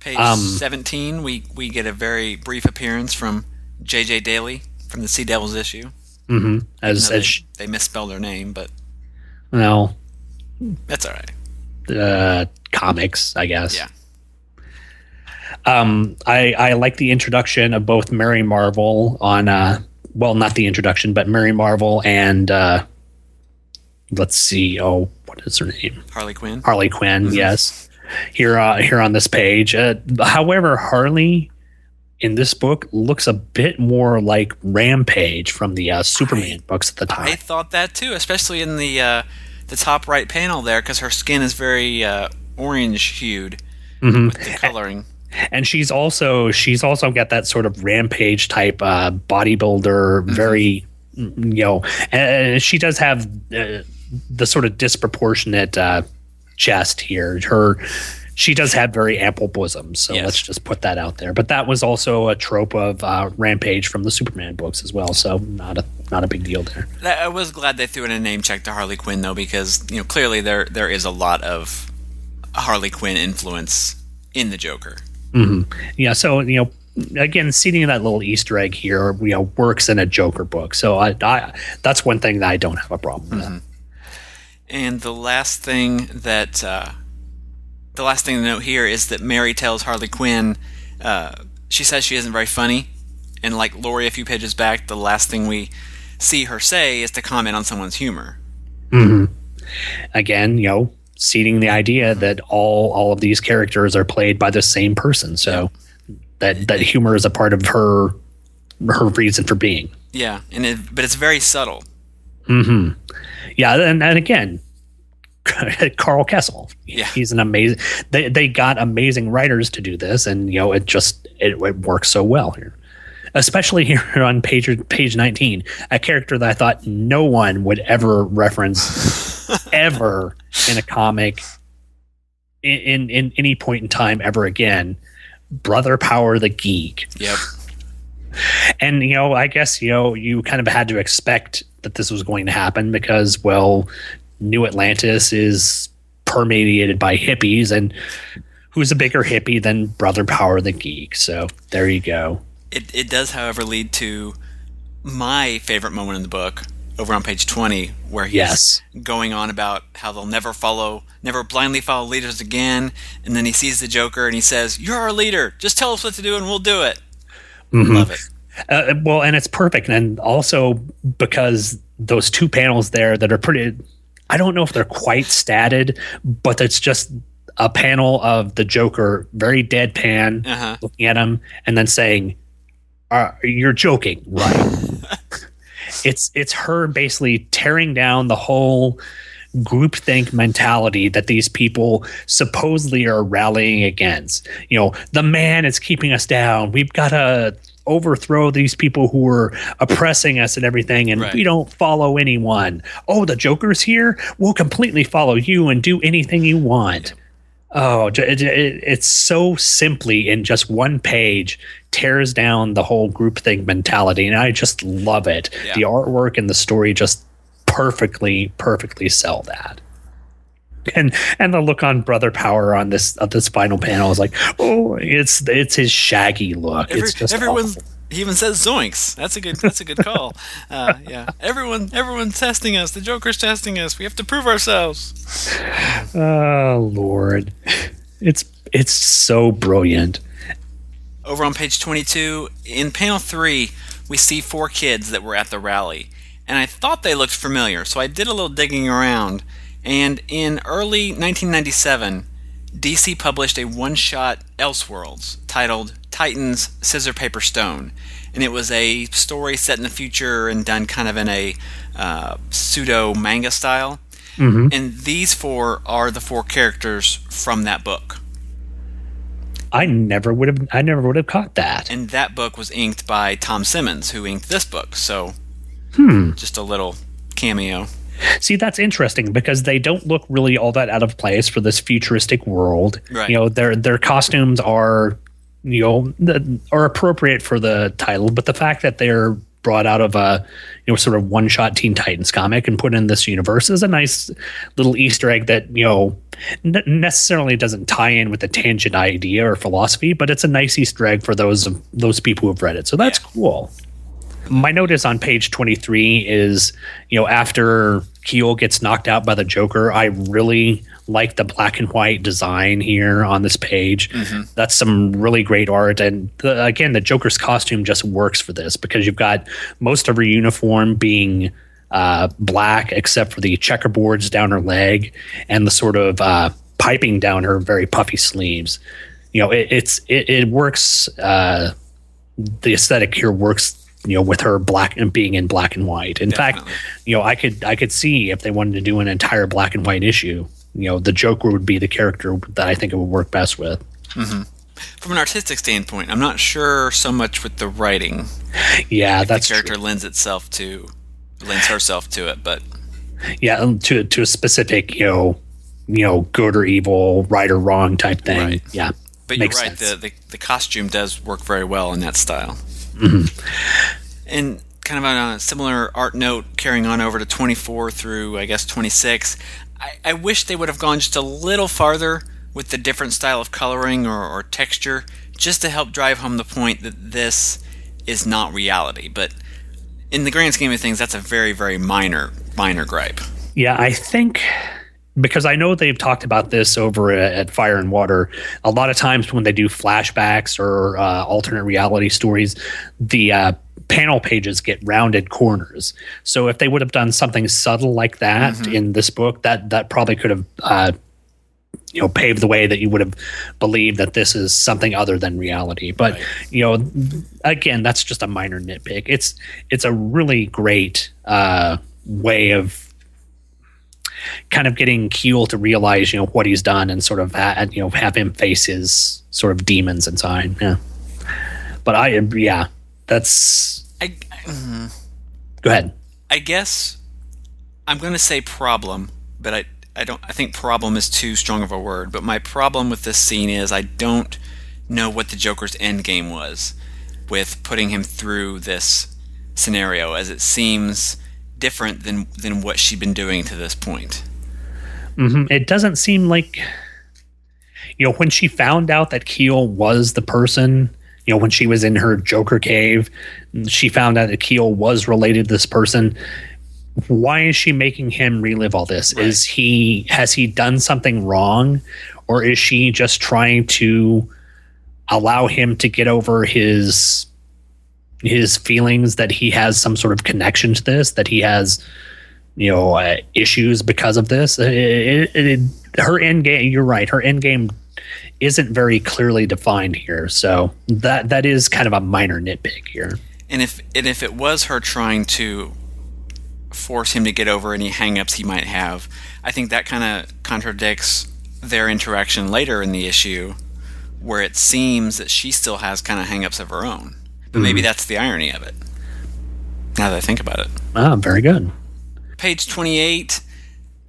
Page Um, 17, we, we get a very brief appearance from J.J. Daly from the Sea Devils issue. hmm As, Now, they, as sh- they misspelled their name, but well, that's all right. uh, comics, I guess. Yeah. Um, I, I like the introduction of both Mary Marvel on, uh, well, not the introduction, but Mary Marvel and, uh, let's see, oh, what is her name? Harley Quinn. Harley Quinn, yes. Here uh, here on this page. Uh, however, Harley in this book looks a bit more like Rampage from the uh, Superman books at the time. I thought that too, especially in the uh, the top right panel there, because her skin is very uh, orange hued Mhm. with the coloring. and she's also she's also got that sort of rampage type uh, bodybuilder, Mm-hmm. very you know, and she does have uh, the sort of disproportionate chest here. Her she does have very ample bosoms, so Yes. let's just put that out there. But that was also a trope of uh, rampage from the Superman books as well, so not a not a big deal there. I was glad they threw in a name check to Harley Quinn though, because you know clearly there there is a lot of Harley Quinn influence in the Joker. hmm Yeah, so you know, again, seeing that little Easter egg here, you know, works in a Joker book. So I, I that's one thing that I don't have a problem with. And the last thing that uh, the last thing to note here is that Mary tells Harley Quinn uh, she says she isn't very funny, and like Lori a few pages back, the last thing we see her say is to comment on someone's humor. hmm Again, you know, seeding the idea that all all of these characters are played by the same person. So that that humor is a part of her her reason for being. Yeah, and it, but it's very subtle. Hmm Yeah, and, and again, Karl Kesel. Yeah. he's an amazing. They they got amazing writers to do this, and you know it just it, it works so well here. Especially here on page page nineteen, a character that I thought no one would ever reference ever in a comic in, in in any point in time ever again. Brother Power the Geek Yep. and you know i guess you know you kind of had to expect that this was going to happen because well new atlantis is permeated by hippies and who's a bigger hippie than brother power the geek so there you go It it does, however, lead to my favorite moment in the book over on page twenty, where he's Yes. going on about how they'll never follow, never blindly follow leaders again, and then he sees the Joker and he says, "You're our leader. Just tell us what to do and we'll do it." Mm-hmm. Love it. Uh, well and it's perfect and also because those two panels there that are pretty i don't know if they're quite statted but it's just a panel of the joker very deadpan Uh-huh. looking at him and then saying uh, you're joking right it's it's her basically tearing down the whole groupthink mentality that these people supposedly are rallying against. You know, the man is keeping us down. We've got to overthrow these people who are oppressing us and everything, and Right. we don't follow anyone. Oh, the Joker's here. We'll completely follow you and do anything you want. Oh, it, it, it's so simply in just one page tears down the whole groupthink mentality, and I just love it. Yeah. The artwork and the story just perfectly, perfectly sell that. And and the look on Brother Power on this on this final panel is like, oh, it's it's his shaggy look. Every, it's just everyone's. awful. He even says "zoinks." That's a good. That's a good call. Uh, yeah. Everyone. Everyone's testing us. The Joker's testing us. We have to prove ourselves. Oh Lord, it's it's so brilliant. Over on page 22, in panel 3, we see four kids that were at the rally. And I thought they looked familiar, so I did a little digging around. And in early 1997, DC published a one shot Elseworlds titled Titans Scissor Paper Stone. And it was a story set in the future and done kind of in a uh, pseudo manga style. And these four are the four characters from that book. I never would have I never would have caught that. and that book was inked by Tom Simmons, who inked this book. So, Hmm. just a little cameo. See, that's interesting because they don't look really all that out of place for this futuristic world. Right. You know, their their costumes are, you know, the, are appropriate for the title, but the fact that they're brought out of a, you know, sort of one shot Teen Titans comic and put in this universe is a nice little Easter egg that you know n- necessarily doesn't tie in with the tangent idea or philosophy, but it's a nice Easter egg for those those people who have read it. So that's Yeah. cool my notice on page 23 is you know after keel gets knocked out by the joker i really like the black and white design here on this page that's some really great art and the, again the joker's costume just works for this because you've got most of her uniform being uh, black except for the checkerboards down her leg and the sort of uh, piping down her very puffy sleeves. You know, it, it's it, it works. Uh, the aesthetic here works. You know, with her black and being in black and white. In fact, you know, I could I could see if they wanted to do an entire black and white issue. You know, the Joker would be the character that I think it would work best with. From an artistic standpoint, I'm not sure so much with the writing. Yeah, that's the character true. lends itself to lends herself to it, but yeah um, to to a specific you know you know good or evil, right or wrong type thing. Right. Yeah, But you're right. The, the the costume does work very well in that style. Mm-hmm. And kind of on a similar art note, carrying on over to 24 through I guess 26, I, I wish they would have gone just a little farther with the different style of coloring or, or texture, just to help drive home the point that this is not reality. But in the grand scheme of things, that's a very very minor minor gripe. Yeah, I think because I know they've talked about this over at Fire and Water. A lot of times when they do flashbacks or uh, alternate reality stories, the uh, panel pages get rounded corners. So if they would have done something subtle like that in this book, that that probably could have. Uh, you know, paved the way that you would have believed that this is something other than reality. But you know, again, that's just a minor nitpick. It's it's a really great uh, way of kind of getting Keel to realize, you know, what he's done and sort of, ha- you know, have him face his sort of demons inside. Yeah. But I, yeah, that's, I, mm-hmm. go ahead. I guess I'm going to say problem, but I I don't I think problem is too strong of a word, but my problem with this scene is I don't know what the Joker's end game was with putting him through this scenario as it seems different than than what she'd been doing to this point. hmm It doesn't seem like, you know, when she found out that Keel was the person, you know, when she was in her Joker cave, she found out that Keel was related to this person. Why is she making him relive all this? Is he has he done something wrong, or is she just trying to allow him to get over his his feelings that he has some sort of connection to this, that he has you know uh, issues because of this. It, it, it, her end game, you're right. Her end game isn't very clearly defined here, so that that is kind of a minor nitpick here. And if and if it was her trying to force him to get over any hangups he might have, I think that kind of contradicts their interaction later in the issue, where it seems that she still has kind of hangups of her own. But maybe that's the irony of it. Now that I think about it. Ah, very good. Page 28,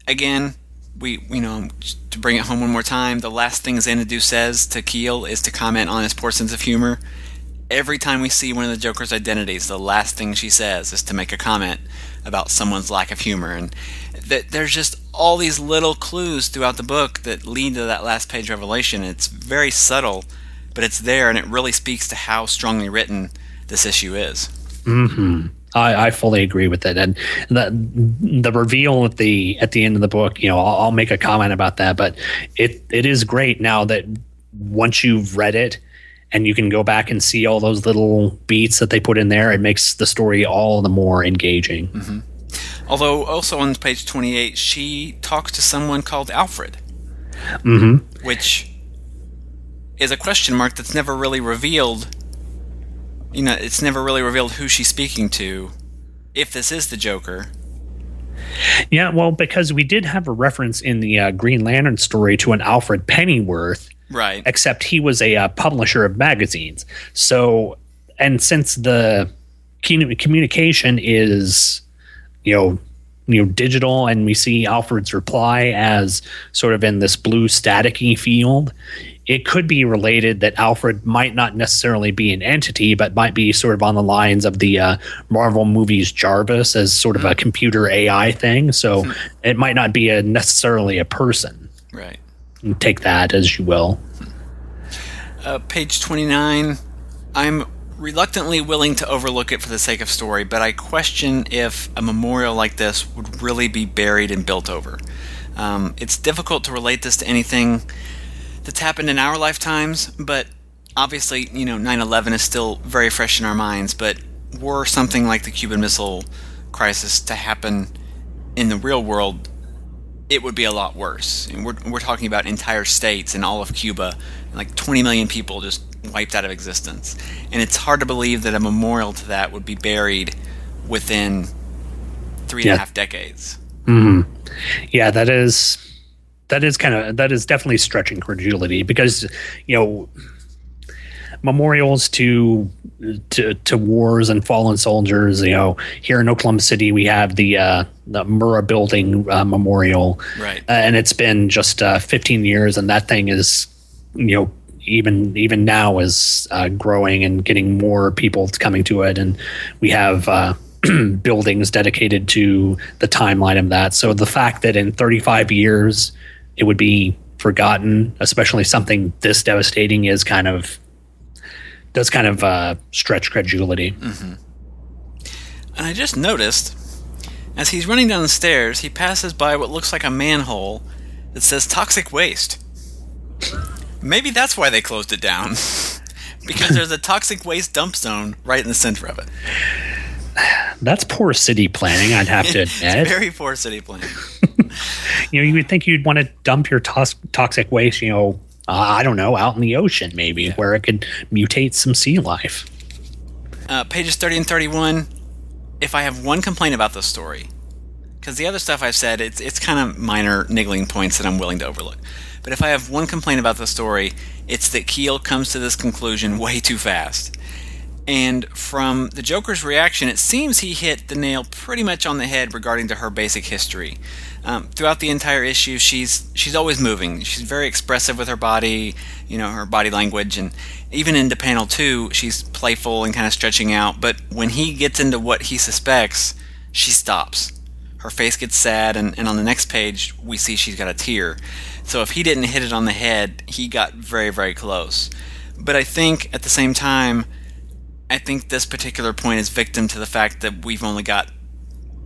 again, we, you know, to bring it home one more time, the last thing Xanadu says to Keel is to comment on his poor sense of humor. Every time we see one of the Joker's identities, the last thing she says is to make a comment about someone's lack of humor. And that there's just all these little clues throughout the book that lead to that last page revelation. It's very subtle, but it's there, and it really speaks to how strongly written this issue is. hmm I, I fully agree with it, and the the reveal at the at the end of the book. You know, I'll, I'll make a comment about that, but it it is great now that once you've read it and you can go back and see all those little beats that they put in there, it makes the story all the more engaging. Although, also on page 28, she talks to someone called Alfred, hmm which is a question mark that's never really revealed. You know, it's never really revealed who she's speaking to, if this is the Joker. Yeah, well, because we did have a reference in the uh, Green Lantern story to an Alfred Pennyworth, Right. except he was a uh, publisher of magazines. So, and since the commu- communication is, you know, you know, digital, and we see Alfred's reply as sort of in this blue staticky field, it could be related that Alfred might not necessarily be an entity, but might be sort of on the lines of the uh, Marvel movies Jarvis as sort of a computer AI thing. So it might not be a necessarily a person. Right. Take that as you will. Uh, page 29. I'm reluctantly willing to overlook it for the sake of story, but I question if a memorial like this would really be buried and built over. Um, it's difficult to relate this to anything that's happened in our lifetimes, but obviously, you know, 9 11 is still very fresh in our minds. But were something like the Cuban Missile Crisis to happen in the real world, it would be a lot worse. And we're we're talking about entire states and all of Cuba, like 20 million people just wiped out of existence, and it's hard to believe that a memorial to that would be buried within three and a half decades. Mm-hmm. Yeah, that is that is kind of that is definitely stretching credulity because you know memorials to to to wars and fallen soldiers. You know, here in Oklahoma City we have the uh, the Murrah Building uh, Memorial, Right. Uh, and it's been just uh, 15 years, and that thing is you know even even now is uh, growing and getting more people coming to it, and we have. Uh, buildings dedicated to the timeline of that. So the fact that in 35 years it would be forgotten, especially something this devastating, is kind of does kind of uh, stretch credulity. And I just noticed, as he's running down the stairs, he passes by what looks like a manhole that says toxic waste. Maybe that's why they closed it down. because there's a toxic waste dump zone right in the center of it. That's poor city planning, I'd have to admit. very poor city planning. you know, you would think you'd want to dump your tos- toxic waste, you know, uh, I don't know, out in the ocean maybe, where it could mutate some sea life. Uh, pages 30 and 31, if I have one complaint about this story, because the other stuff I've said, it's, it's kind of minor niggling points that I'm willing to overlook. But if I have one complaint about the story, it's that Keel comes to this conclusion way too fast. And from the Joker's reaction, it seems he hit the nail pretty much on the head regarding to her basic history. Um, throughout the entire issue, she's she's always moving. She's very expressive with her body, you know, her body language, and even into panel two, she's playful and kind of stretching out. But when he gets into what he suspects, she stops. Her face gets sad, and, and on the next page, we see she's got a tear. So if he didn't hit it on the head, he got very, very close. But I think at the same time, I think this particular point is victim to the fact that we've only got,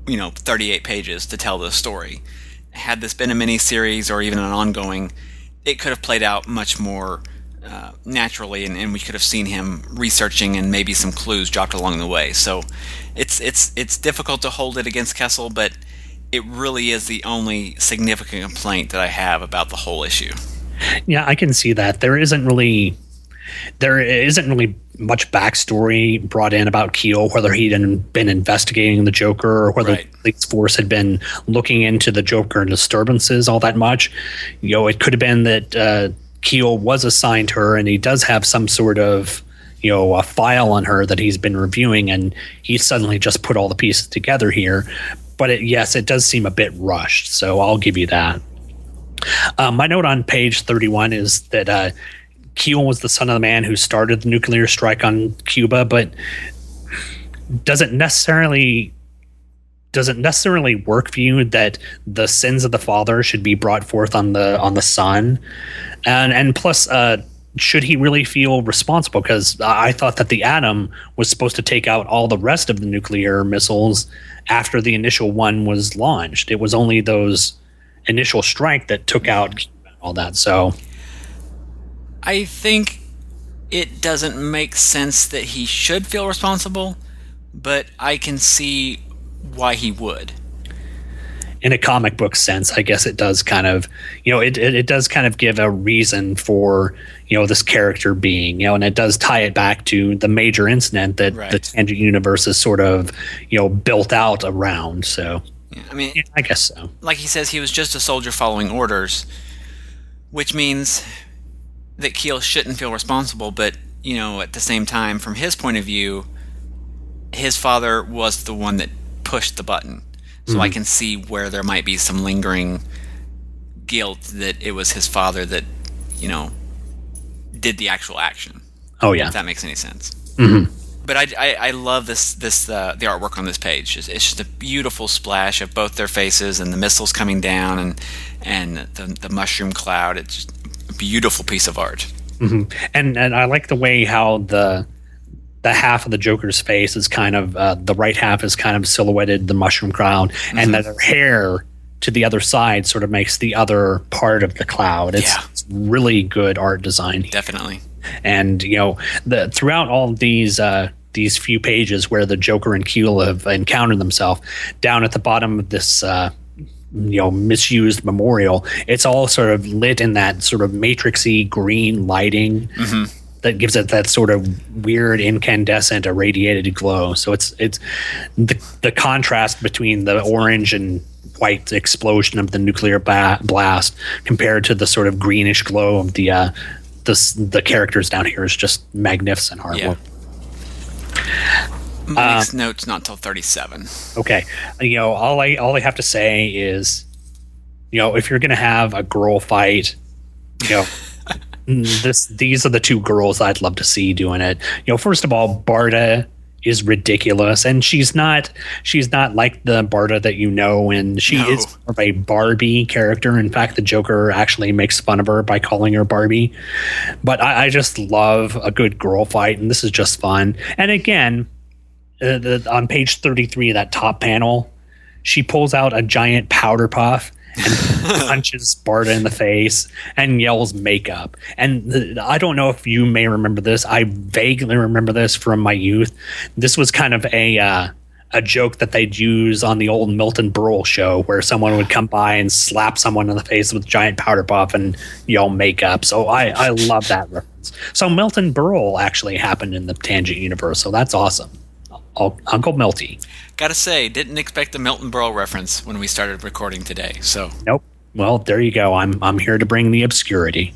you know, 38 pages to tell the story. Had this been a mini series or even an ongoing, it could have played out much more uh, naturally, and, and we could have seen him researching and maybe some clues dropped along the way. So, it's it's it's difficult to hold it against Kesel, but it really is the only significant complaint that I have about the whole issue. Yeah, I can see that. There isn't really there isn't really much backstory brought in about Keel, whether he'd been investigating the Joker or whether Right. the police force had been looking into the Joker and disturbances all that much. You know, it could have been that uh, Keel was assigned her and he does have some sort of you know a file on her that he's been reviewing and he suddenly just put all the pieces together here but it, yes it does seem a bit rushed so i'll give you that um, my note on page 31 is that uh, Keel was the son of the man who started the nuclear strike on Cuba, but doesn't necessarily doesn't necessarily work for you that the sins of the father should be brought forth on the on the son, and and plus. Uh, should he really feel responsible? Because I thought that the Atom was supposed to take out all the rest of the nuclear missiles after the initial one was launched. It was only those initial strike that took out all that. So I think it doesn't make sense that he should feel responsible, but I can see why he would. in a comic book sense, I guess it does kind of, you know, it, it, it does kind of give a reason for, you know, this character being, you know, and it does tie it back to the major incident that Right. the Tangent Universe is sort of, you know, built out around. So Yeah, I mean, yeah, I guess so. like he says, he was just a soldier following orders, which means that Keel shouldn't feel responsible. But you know, at the same time, from his point of view, his father was the one that pushed the button. So I can see where there might be some lingering guilt that it was his father that, you know, did the actual action. Oh, yeah. If that makes any sense. Mhm. But I, I, I love this this uh, the artwork on this page. It's, it's just a beautiful splash of both their faces and the missiles coming down and and the, the mushroom cloud. It's just beautiful piece of art. hmm And and I like the way how the the half of the Joker's face is kind of uh, the right half is kind of silhouetted the mushroom cloud, and that her hair to the other side sort of makes the other part of the cloud. It's, Yeah. it's really good art design, Definitely. and you know the throughout all these. Uh, these few pages where the Joker and Keel have encountered themselves, down at the bottom of this uh, you know misused memorial. It's all sort of lit in that sort of matrixy green lighting that gives it that sort of weird incandescent irradiated glow. So it's it's the the contrast between the orange and white explosion of the nuclear ba- blast compared to the sort of greenish glow of the uh, the the characters down here is just magnificent artwork. Mike's um, notes not till 37. Okay, you know all I all I have to say is, you know, if you're gonna have a girl fight, you know. This these are the two girls I'd love to see doing it. You know, first of all, Barda is ridiculous, and she's not she's not like the Barda that you know, and she No. is more of a Barbie character. In fact, the Joker actually makes fun of her by calling her Barbie. But I, I just love a good girl fight, and this is just fun. And again, uh, the, on page 33 of that top panel, she pulls out a giant powder puff and punches Barda in the face and yells makeup. And the, I don't know if you may remember this. I vaguely remember this from my youth. This was kind of a uh, a joke that they'd use on the old Milton Berle show where someone would come by and slap someone in the face with giant powder puff and yell makeup. So I, I love that reference. So Milton Berle actually happened in the Tangent universe. So that's awesome. Uncle Milty. Gotta say, didn't expect the Milton Berle reference when we started recording today. So Nope. Well, there you go. I'm I'm here to bring the obscurity.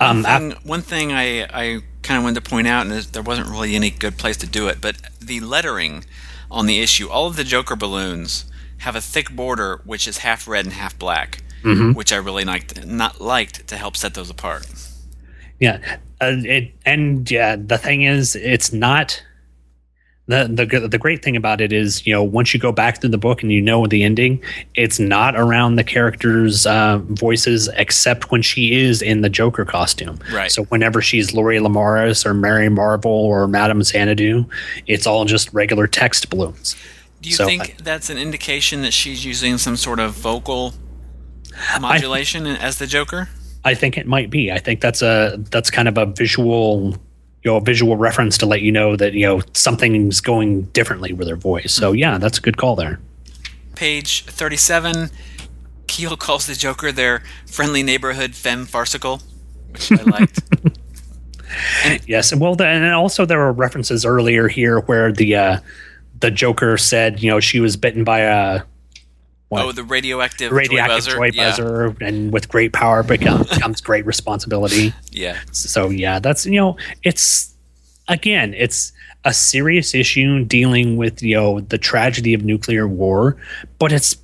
Um, thing, one thing I, I kind of wanted to point out, and there wasn't really any good place to do it, but the lettering on the issue, all of the Joker balloons have a thick border which is half red and half black, which I really liked, not liked to help set those apart. Yeah, uh, it, and yeah, the thing is, it's not the the the great thing about it is, you know, once you go back through the book and you know the ending, it's not around the characters' uh, voices except when she is in the Joker costume. Right. So whenever she's Lori Lemaris or Mary Marvel or Madame Xanadu, it's all just regular text balloons. Do you So, think that's an indication that she's using some sort of vocal modulation as the Joker? I think it might be. I think that's a that's kind of a visual you know a visual reference to let you know that you know something's going differently with her voice. So yeah, that's a good call there. Page 37, Keel calls the Joker their friendly neighborhood femme farcical, which I liked. Yes, well, then and also there were references earlier here where the uh, the Joker said you know she was bitten by a what? oh, the radioactive, radioactive joy joy buzzer. Yeah. and with great power becomes, great responsibility. Yeah. So yeah, that's you know, it's again, it's a serious issue dealing with you know the tragedy of nuclear war, but it's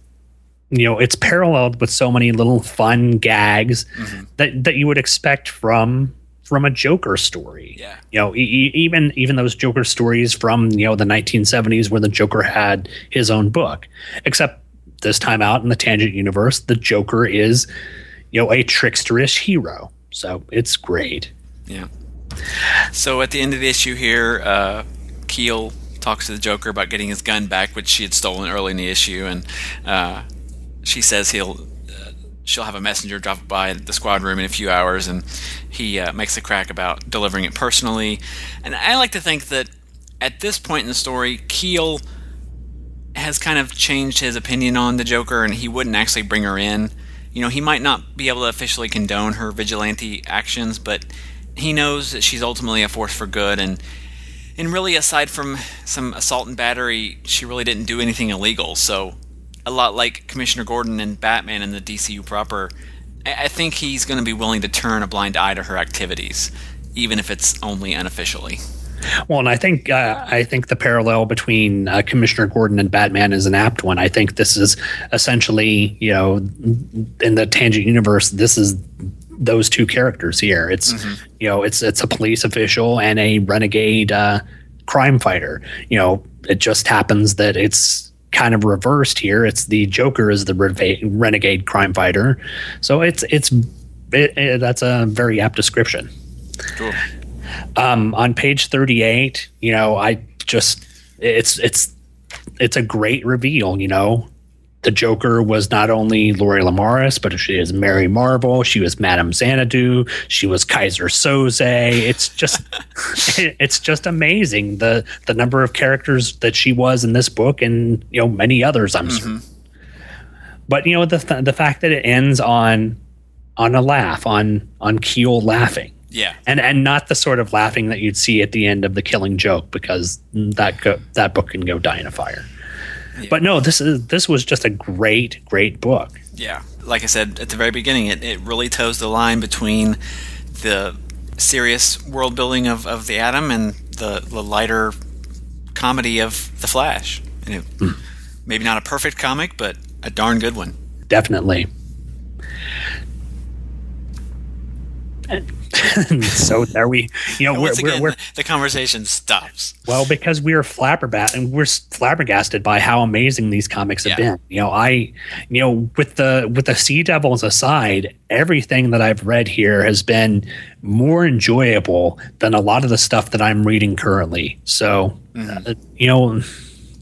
you know it's paralleled with so many little fun gags mm-hmm. that that you would expect from from a Joker story. Yeah. You know, e- even even those Joker stories from you know the 1970s where the Joker had his own book, except this time out in the Tangent universe, the Joker is you know a tricksterish hero. So it's great. Yeah. So at the end of the issue here, uh, Keel talks to the Joker about getting his gun back, which she had stolen early in the issue, and uh, she says he'll uh, she'll have a messenger drop by the squad room in a few hours, and he uh, makes a crack about delivering it personally. And I like to think that at this point in the story, Keel has kind of changed his opinion on the Joker, and he wouldn't actually bring her in. You know, he might not be able to officially condone her vigilante actions, but he knows that she's ultimately a force for good, and and really, aside from some assault and battery, she really didn't do anything illegal. So, a lot like Commissioner Gordon and Batman in the DCU proper, I, I think he's going to be willing to turn a blind eye to her activities, even if it's only unofficially. Well, and I think uh, I think the parallel between uh, Commissioner Gordon and Batman is an apt one. I think this is essentially, you know, in the Tangent universe, this is those two characters here. It's you know, it's it's a police official and a renegade uh, crime fighter. You know, it just happens that it's kind of reversed here. It's the Joker is the reva- renegade crime fighter. So it's it's it, it, that's a very apt description Cool. Um, on page 38 you know i just it's it's it's a great reveal you know? The joker was not only lori lemaris but she is mary marvel. She was madame xanadu. She was keyser soze. It's just it's just amazing the the number of characters that she was in this book and you know many others i'm sure. But you know the th- the fact that it ends on on a laugh on on Keel laughing Yeah. and and not the sort of laughing that you'd see at the end of the Killing Joke because that go, that book can go die in a fire. But no, this is this was just a great great book. Yeah. Like I said at the very beginning, it, it really toes the line between the serious world building of, of the Atom and the, the lighter comedy of the Flash. It- hmm. Maybe not a perfect comic, but a darn good one. Definitely. so there we, you know, we're, again, we're the conversation stops. well because we are flabbergasted and we're flabbergasted by how amazing these comics have Yeah. been. You know, I, you know, with the with the Sea Devils aside, everything that I've read here has been more enjoyable than a lot of the stuff that I'm reading currently. So, Mm-hmm. uh, you know,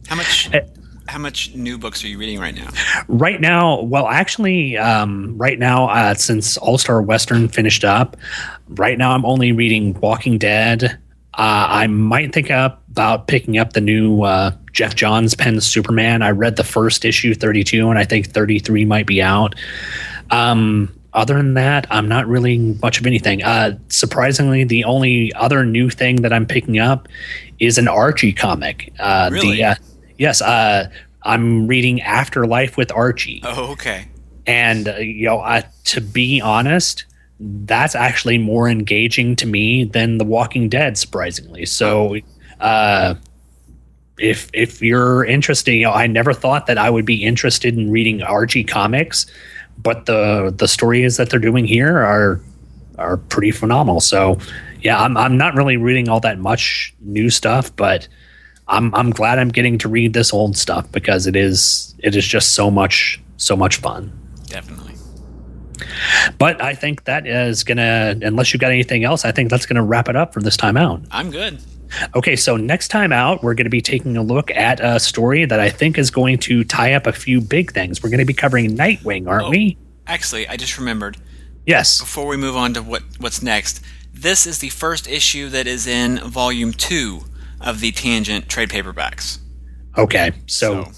How much? How much new books are you reading right now? right now well actually um, right now uh, since all star western finished up right now i'm only reading walking dead. Uh, i might think up about picking up the new uh, geoff johns pen superman. I read the first issue 32 and i think 33 might be out. Um, other than that i'm not really much of anything. Uh, surprisingly the only other new thing that i'm picking up is an archie comic. Uh, Really? the, uh, yes uh, i'm reading afterlife with archie. Oh, okay. and uh, you know uh, to be honest that's actually more engaging to me than the walking dead surprisingly. So uh if if you're interested you know i never thought that i would be interested in reading archie comics but the the stories that they're doing here are are pretty phenomenal. So yeah i'm i'm not really reading all that much new stuff but i'm i'm glad i'm getting to read this old stuff because it is it is just so much so much fun Definitely. but I think that is gonna, unless you've got anything else, I think that's gonna wrap it up for this time out. I'm good. Okay, so next time out, we're gonna be taking a look at a story that I think is going to tie up a few big things. We're gonna be covering Nightwing, aren't Oh. we? Actually, I just remembered. Yes. Before we move on to what what's next, this is the first issue that is in volume two of the Tangent trade paperbacks. Okay, so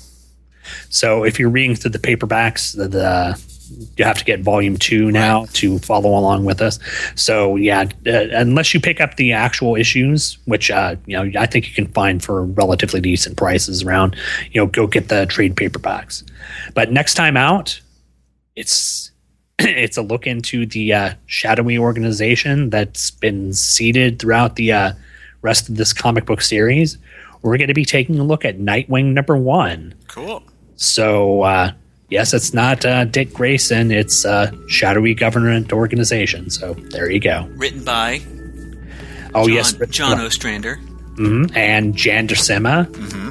so if you're reading through the paperbacks, the, the you have to get volume two now to follow along with us. So yeah, uh, unless you pick up the actual issues, which uh, you know I think you can find for relatively decent prices around, you know, go get the trade paperbacks. But next time out, it's it's a look into the uh, shadowy organization that's been seeded throughout the uh, rest of this comic book series. We're going to be taking a look at Nightwing number one. Cool. So, uh, yes, it's not uh, Dick Grayson, it's uh, Shadowy Government Organization. So, there you go. Written by Oh, John, yes. John Ostrander. Mhm. And Jan Duursema,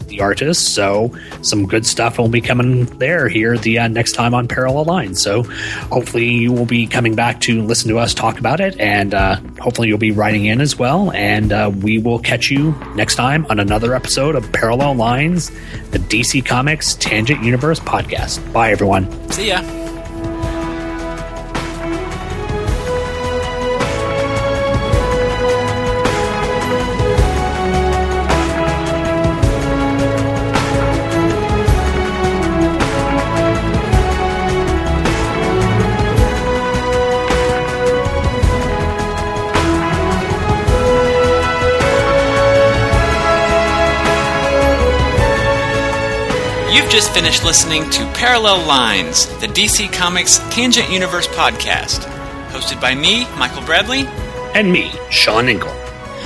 the artist. So, some good stuff will be coming there here the uh, next time on Parallel Lines. So, hopefully, you will be coming back to listen to us talk about it. And uh, hopefully, you'll be writing in as well. And uh, we will catch you next time on another episode of Parallel Lines, the DC Comics Tangent Universe podcast. Bye, everyone. See ya. Just finished listening to Parallel Lines, the DC Comics Tangent Universe podcast, hosted by me, Michael Bailey. and me, Sean Engel.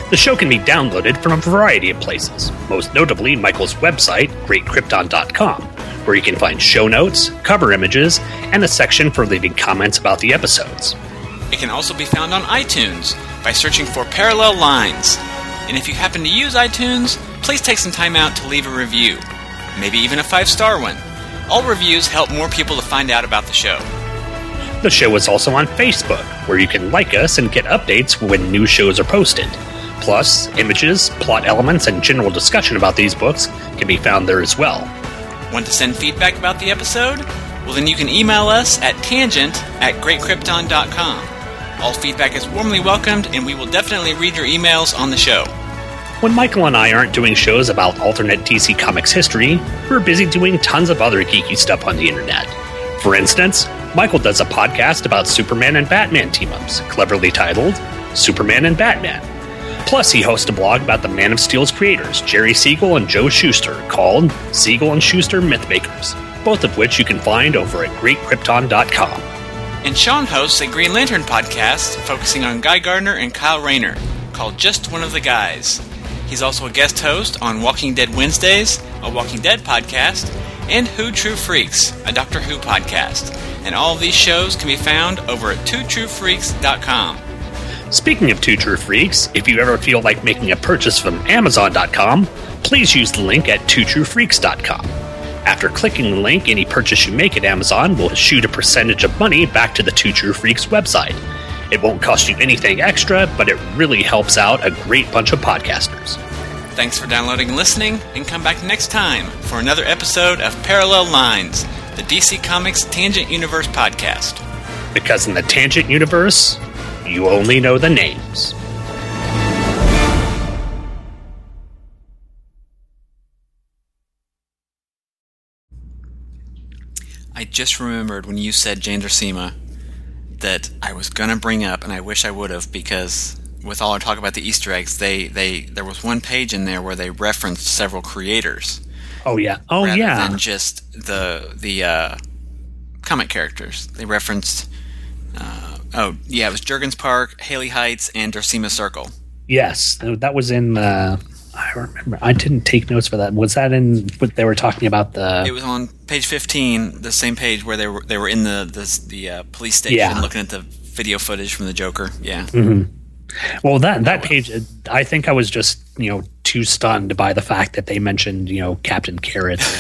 The show can be downloaded from a variety of places, most notably Michael's website, greatkrypton.com, where you can find show notes, cover images, and a section for leaving comments about the episodes. It can also be found on iTunes by searching for Parallel Lines. And if you happen to use iTunes, please take some time out to leave a review, maybe even a five star one. All reviews help more people to find out about the show. The show is also on Facebook, where you can like us and get updates when new shows are posted. Plus, images, plot elements, and general discussion about these books can be found there as well. Want to send feedback about the episode? Well, then you can email us at tangent at greatkrypton.com. All feedback is warmly welcomed, and we will definitely read your emails on the show. When Michael and I aren't doing shows about alternate DC Comics history, we're busy doing tons of other geeky stuff on the internet. For instance, Michael does a podcast about Superman and Batman team ups, cleverly titled Superman and Batman. Plus, he hosts a blog about the Man of Steel's creators, Jerry Siegel and Joe Shuster, called Siegel and Shuster Mythmakers, both of which you can find over at greatkrypton.com. And Sean hosts a Green Lantern podcast focusing on Guy Gardner and Kyle Rayner called Just One of the Guys. He's also a guest host on Walking Dead Wednesdays, a Walking Dead podcast, and Who True Freaks, a Doctor Who podcast. And all these shows can be found over at twotruefreaks.com. Speaking of Two True Freaks, if you ever feel like making a purchase from Amazon.com, please use the link at twotruefreaks.com. After clicking the link, any purchase you make at Amazon will shoot a percentage of money back to the Two True Freaks website. It won't cost you anything extra, but it really helps out a great bunch of podcasters. Thanks for downloading and listening, and come back next time for another episode of Parallel Lines, the DC Comics Tangent Universe podcast. Because in the Tangent Universe, you only know the names. I just remembered when you said Duursema that I was gonna bring up, and I wish I would have because with all our talk about the Easter eggs, they they there was one page in there where they referenced several creators Oh yeah. Oh rather yeah. than just the the uh, comic characters. They referenced. Uh, oh yeah, it was Jurgens Park, Haley Heights, and Duursema Circle. Yes, that was in. Uh, I remember. I didn't take notes for that. Was that in what they were talking about? The It was on page fifteen, the same page where they were they were in the the, the uh, police station Yeah. looking at the video footage from the Joker. Yeah. well that that page. I think I was just you know too stunned by the fact that they mentioned you know Captain Carrot.